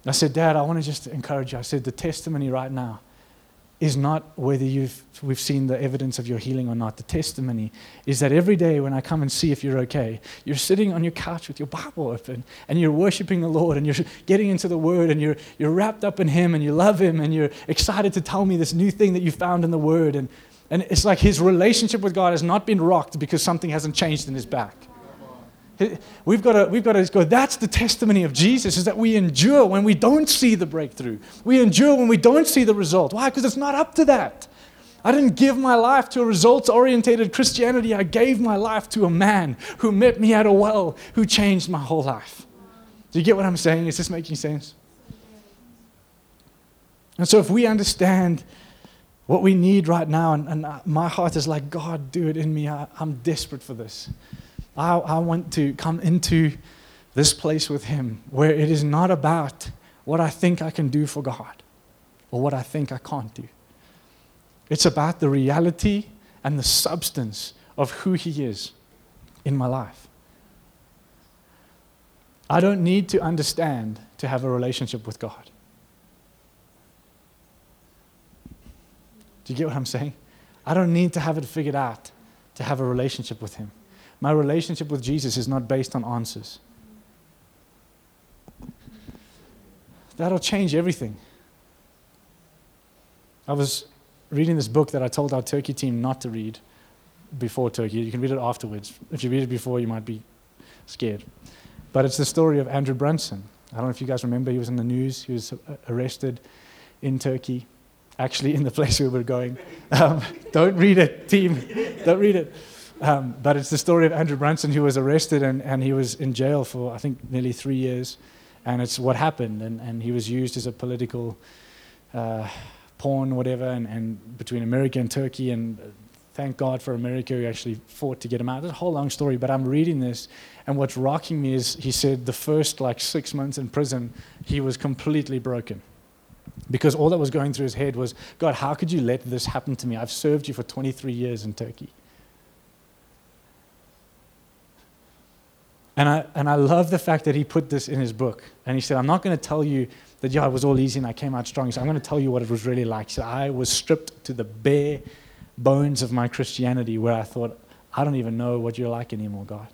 I said, Dad, I want to just encourage you. I said, the testimony right now is not whether you've, we've seen the evidence of your healing or not. The testimony is that every day when I come and see if you're okay, you're sitting on your couch with your Bible open and you're worshiping the Lord and you're getting into the Word and you're, you're wrapped up in Him and you love Him and you're excited to tell me this new thing that you found in the Word. And, and it's like His relationship with God has not been rocked because something hasn't changed in His back. We've got, to, we've got to go, that's the testimony of Jesus, is that we endure when we don't see the breakthrough. We endure when we don't see the result. Why? Because it's not up to that. I didn't give my life to a results oriented Christianity. I gave my life to a man who met me at a well, who changed my whole life. Do you get what I'm saying? Is this making sense? And so, if we understand what we need right now, and, and uh, my heart is like, God, do it in me, I, I'm desperate for this. I, I want to come into this place with Him where it is not about what I think I can do for God or what I think I can't do. It's about the reality and the substance of who He is in my life. I don't need to understand to have a relationship with God. Do you get what I'm saying? I don't need to have it figured out to have a relationship with Him. My relationship with Jesus is not based on answers. That'll change everything. I was reading this book that I told our Turkey team not to read before Turkey. You can read it afterwards. If you read it before, you might be scared. But it's the story of Andrew Brunson. I don't know if you guys remember, he was in the news. He was arrested in Turkey, actually, in the place we were going. Um, don't read it, team. Don't read it. Um, but it's the story of Andrew Brunson who was arrested and, and he was in jail for, I think, nearly three years. And it's what happened. And, and he was used as a political uh, pawn, whatever, and, and between America and Turkey. And thank God for America who actually fought to get him out. It's a whole long story, but I'm reading this. And what's rocking me is he said the first like six months in prison, he was completely broken. Because all that was going through his head was, God, how could you let this happen to me? I've served you for 23 years in Turkey. And I, and I love the fact that he put this in his book. And he said, I'm not going to tell you that, yeah, it was all easy and I came out strong. He said, I'm going to tell you what it was really like. He said, I was stripped to the bare bones of my Christianity where I thought, I don't even know what you're like anymore, God.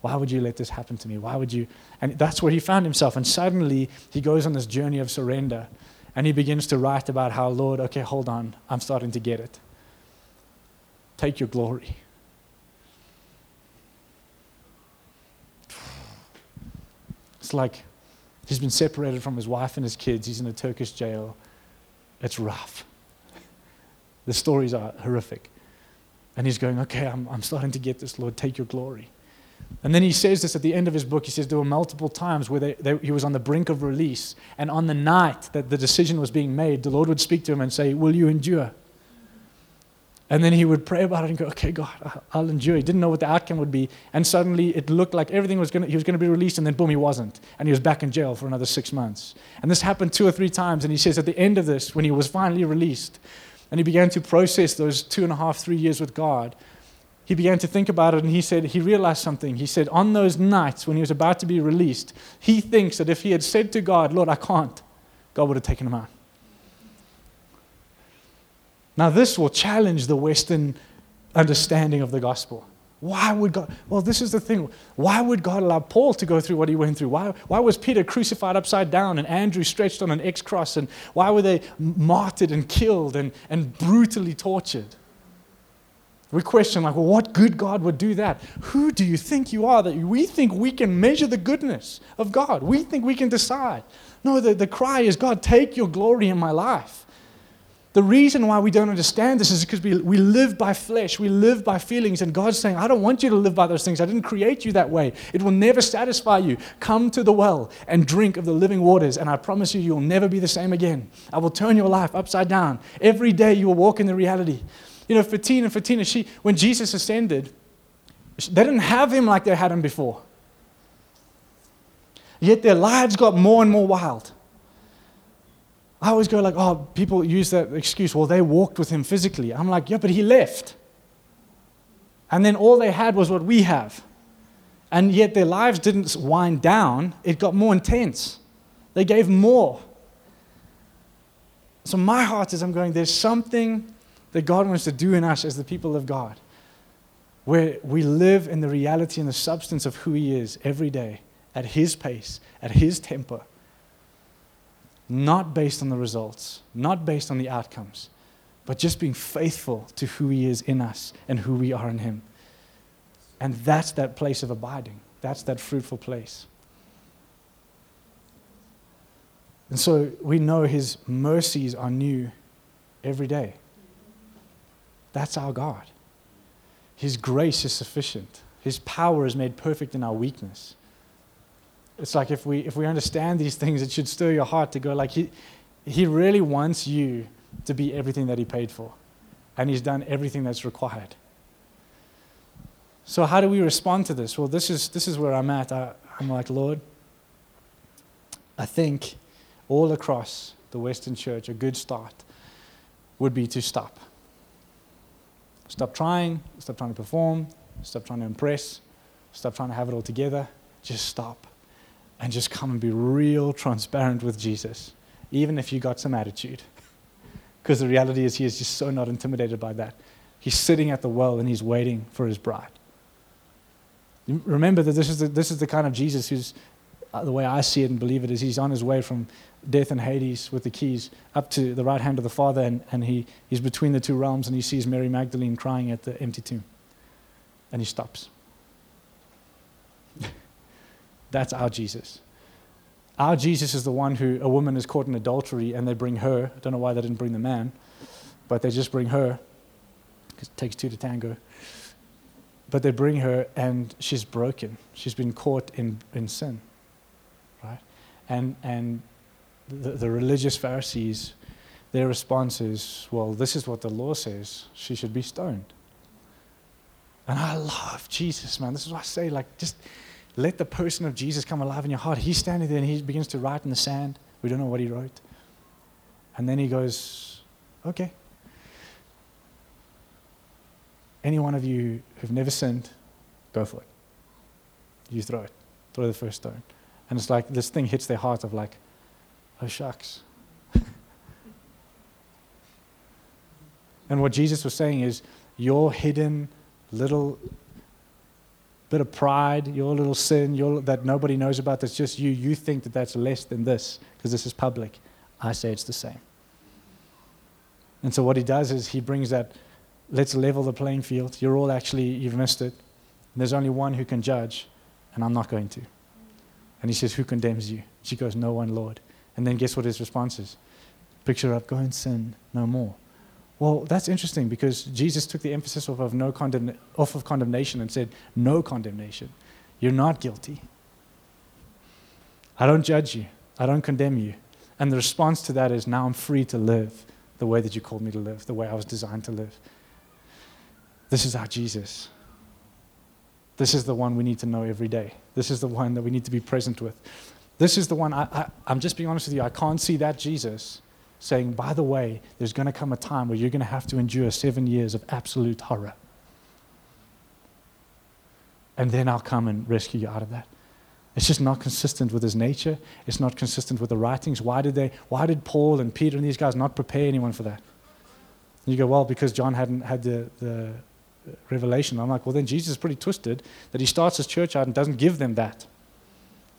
Why would you let this happen to me? Why would you? And that's where he found himself. And suddenly he goes on this journey of surrender and he begins to write about how, Lord, okay, hold on, I'm starting to get it. Take your glory. It's like he's been separated from his wife and his kids. He's in a Turkish jail. It's rough. The stories are horrific. And he's going, Okay, I'm, I'm starting to get this, Lord, take your glory. And then he says this at the end of his book. He says there were multiple times where they, they, he was on the brink of release. And on the night that the decision was being made, the Lord would speak to him and say, Will you endure? And then he would pray about it and go, okay, God, I'll endure. He didn't know what the outcome would be. And suddenly it looked like everything was going to, he was going to be released, and then boom, he wasn't. And he was back in jail for another six months. And this happened two or three times. And he says at the end of this, when he was finally released, and he began to process those two and a half, three years with God, he began to think about it and he said, he realized something. He said, on those nights when he was about to be released, he thinks that if he had said to God, Lord, I can't, God would have taken him out. Now, this will challenge the Western understanding of the gospel. Why would God? Well, this is the thing. Why would God allow Paul to go through what he went through? Why, why was Peter crucified upside down and Andrew stretched on an X cross? And why were they martyred and killed and, and brutally tortured? We question, like, well, what good God would do that? Who do you think you are that we think we can measure the goodness of God? We think we can decide. No, the, the cry is, God, take your glory in my life. The reason why we don't understand this is because we, we live by flesh, we live by feelings, and God's saying, I don't want you to live by those things. I didn't create you that way. It will never satisfy you. Come to the well and drink of the living waters, and I promise you, you'll never be the same again. I will turn your life upside down. Every day you will walk in the reality. You know, Fatina and Fatina, she, when Jesus ascended, they didn't have him like they had him before. Yet their lives got more and more wild. I always go like, oh, people use that excuse, well, they walked with him physically. I'm like, yeah, but he left. And then all they had was what we have. And yet their lives didn't wind down, it got more intense. They gave more. So my heart is I'm going, there's something that God wants to do in us as the people of God, where we live in the reality and the substance of who He is every day, at His pace, at His tempo, not based on the results, not based on the outcomes, but just being faithful to who He is in us and who we are in Him. And that's that place of abiding, that's that fruitful place. And so we know His mercies are new every day. That's our God. His grace is sufficient. His power is made perfect in our weakness. It's like if we if we understand these things, it should stir your heart to go like he he really wants you to be everything that he paid for. And he's done everything that's required. So how do we respond to this? Well, this is this is where I'm at. I, I'm like, Lord, I think all across the Western church, a good start would be to stop Stop trying, stop trying to perform, stop trying to impress, stop trying to have it all together. Just stop and just come and be real transparent with Jesus, even if you got some attitude. Because the reality is, he is just so not intimidated by that. He's sitting at the well and he's waiting for his bride. Remember that this is the, this is the kind of Jesus who's, uh, the way I see it and believe it, is he's on his way from death and Hades with the keys up to the right hand of the Father, and, and he, he's between the two realms, and he sees Mary Magdalene crying at the empty tomb. And he stops. That's our Jesus. Our Jesus is the one who a woman is caught in adultery and they bring her. I don't know why they didn't bring the man, but they just bring her because it takes two to tango. But they bring her and she's broken. She's been caught in, in sin. Right? And, and the, the religious Pharisees, their response is, well, this is what the law says. She should be stoned. And I love Jesus, man. This is what I say, like, just let the person of Jesus come alive in your heart. He's standing there and he begins to write in the sand. We don't know what he wrote. And then he goes, okay. Any one of you who've never sinned, go for it. You throw it. Throw the first stone. And it's like this thing hits their heart of like, Oh, shucks. and what Jesus was saying is, your hidden little bit of pride, your little sin your, that nobody knows about, that's just you, you think that that's less than this because this is public. I say it's the same. And so what he does is he brings that, let's level the playing field. You're all actually, you've missed it. There's only one who can judge, and I'm not going to. And he says, Who condemns you? She goes, No one, Lord. And then guess what his response is? Picture up, go and sin no more. Well, that's interesting because Jesus took the emphasis off of, no condemn- off of condemnation and said, no condemnation. You're not guilty. I don't judge you. I don't condemn you. And the response to that is, now I'm free to live the way that you called me to live, the way I was designed to live. This is our Jesus. This is the one we need to know every day. This is the one that we need to be present with. This is the one, I, I, I'm just being honest with you, I can't see that Jesus saying, by the way, there's going to come a time where you're going to have to endure seven years of absolute horror. And then I'll come and rescue you out of that. It's just not consistent with his nature. It's not consistent with the writings. Why did they why did Paul and Peter and these guys not prepare anyone for that? And you go, well, because John hadn't had the, the revelation. I'm like, well, then Jesus is pretty twisted that he starts his church out and doesn't give them that.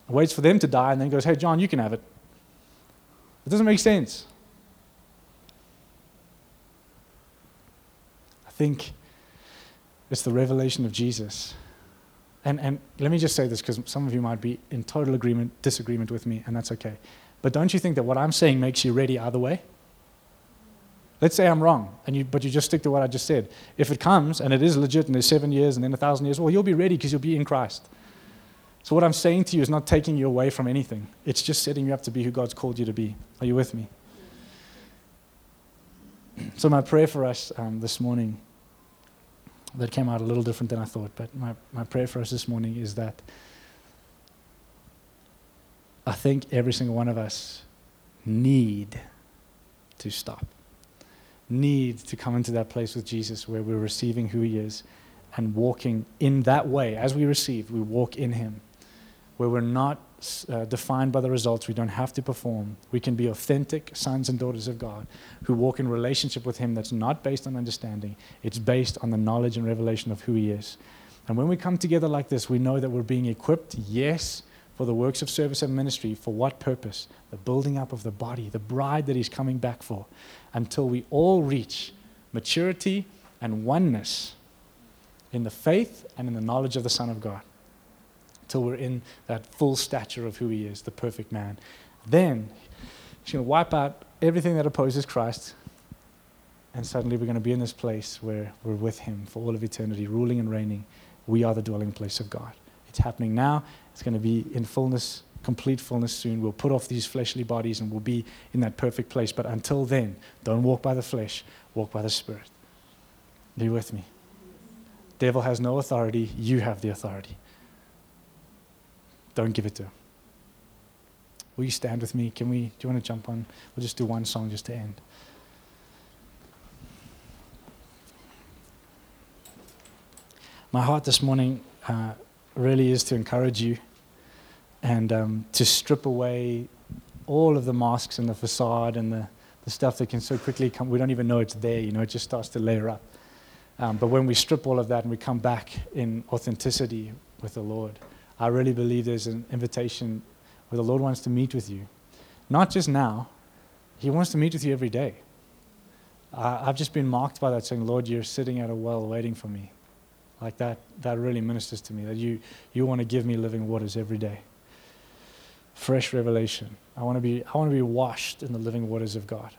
Waits for them to die and then goes, hey, John, you can have it. It doesn't make sense. Think it's the revelation of Jesus. And, and let me just say this because some of you might be in total agreement, disagreement with me, and that's okay. But don't you think that what I'm saying makes you ready either way? Let's say I'm wrong, and you, but you just stick to what I just said. If it comes and it is legit and there's seven years and then a thousand years, well, you'll be ready because you'll be in Christ. So, what I'm saying to you is not taking you away from anything, it's just setting you up to be who God's called you to be. Are you with me? So, my prayer for us um, this morning, that came out a little different than I thought, but my, my prayer for us this morning is that I think every single one of us need to stop need to come into that place with Jesus where we're receiving who He is and walking in that way. As we receive, we walk in Him, where we're not uh, defined by the results. We don't have to perform. We can be authentic sons and daughters of God who walk in relationship with Him that's not based on understanding, it's based on the knowledge and revelation of who He is. And when we come together like this, we know that we're being equipped, yes, for the works of service and ministry. For what purpose? The building up of the body, the bride that He's coming back for until we all reach maturity and oneness in the faith and in the knowledge of the Son of God. Until we're in that full stature of who He is, the perfect man. Then He's going to wipe out everything that opposes Christ. And suddenly we're going to be in this place where we're with Him for all of eternity, ruling and reigning. We are the dwelling place of God. It's happening now. It's going to be in fullness complete fullness soon. We'll put off these fleshly bodies and we'll be in that perfect place. But until then, don't walk by the flesh, walk by the Spirit. You with me? Devil has no authority, you have the authority. Don't give it to. Will you stand with me? Can we do you want to jump on? We'll just do one song just to end. My heart this morning uh, really is to encourage you and um, to strip away all of the masks and the facade and the, the stuff that can so quickly come. We don't even know it's there, you know, it just starts to layer up. Um, but when we strip all of that and we come back in authenticity with the Lord, I really believe there's an invitation where the Lord wants to meet with you. Not just now, He wants to meet with you every day. Uh, I've just been marked by that, saying, Lord, you're sitting at a well waiting for me. Like that, that really ministers to me, that you, you want to give me living waters every day fresh revelation. I want to be, I want to be washed in the living waters of God.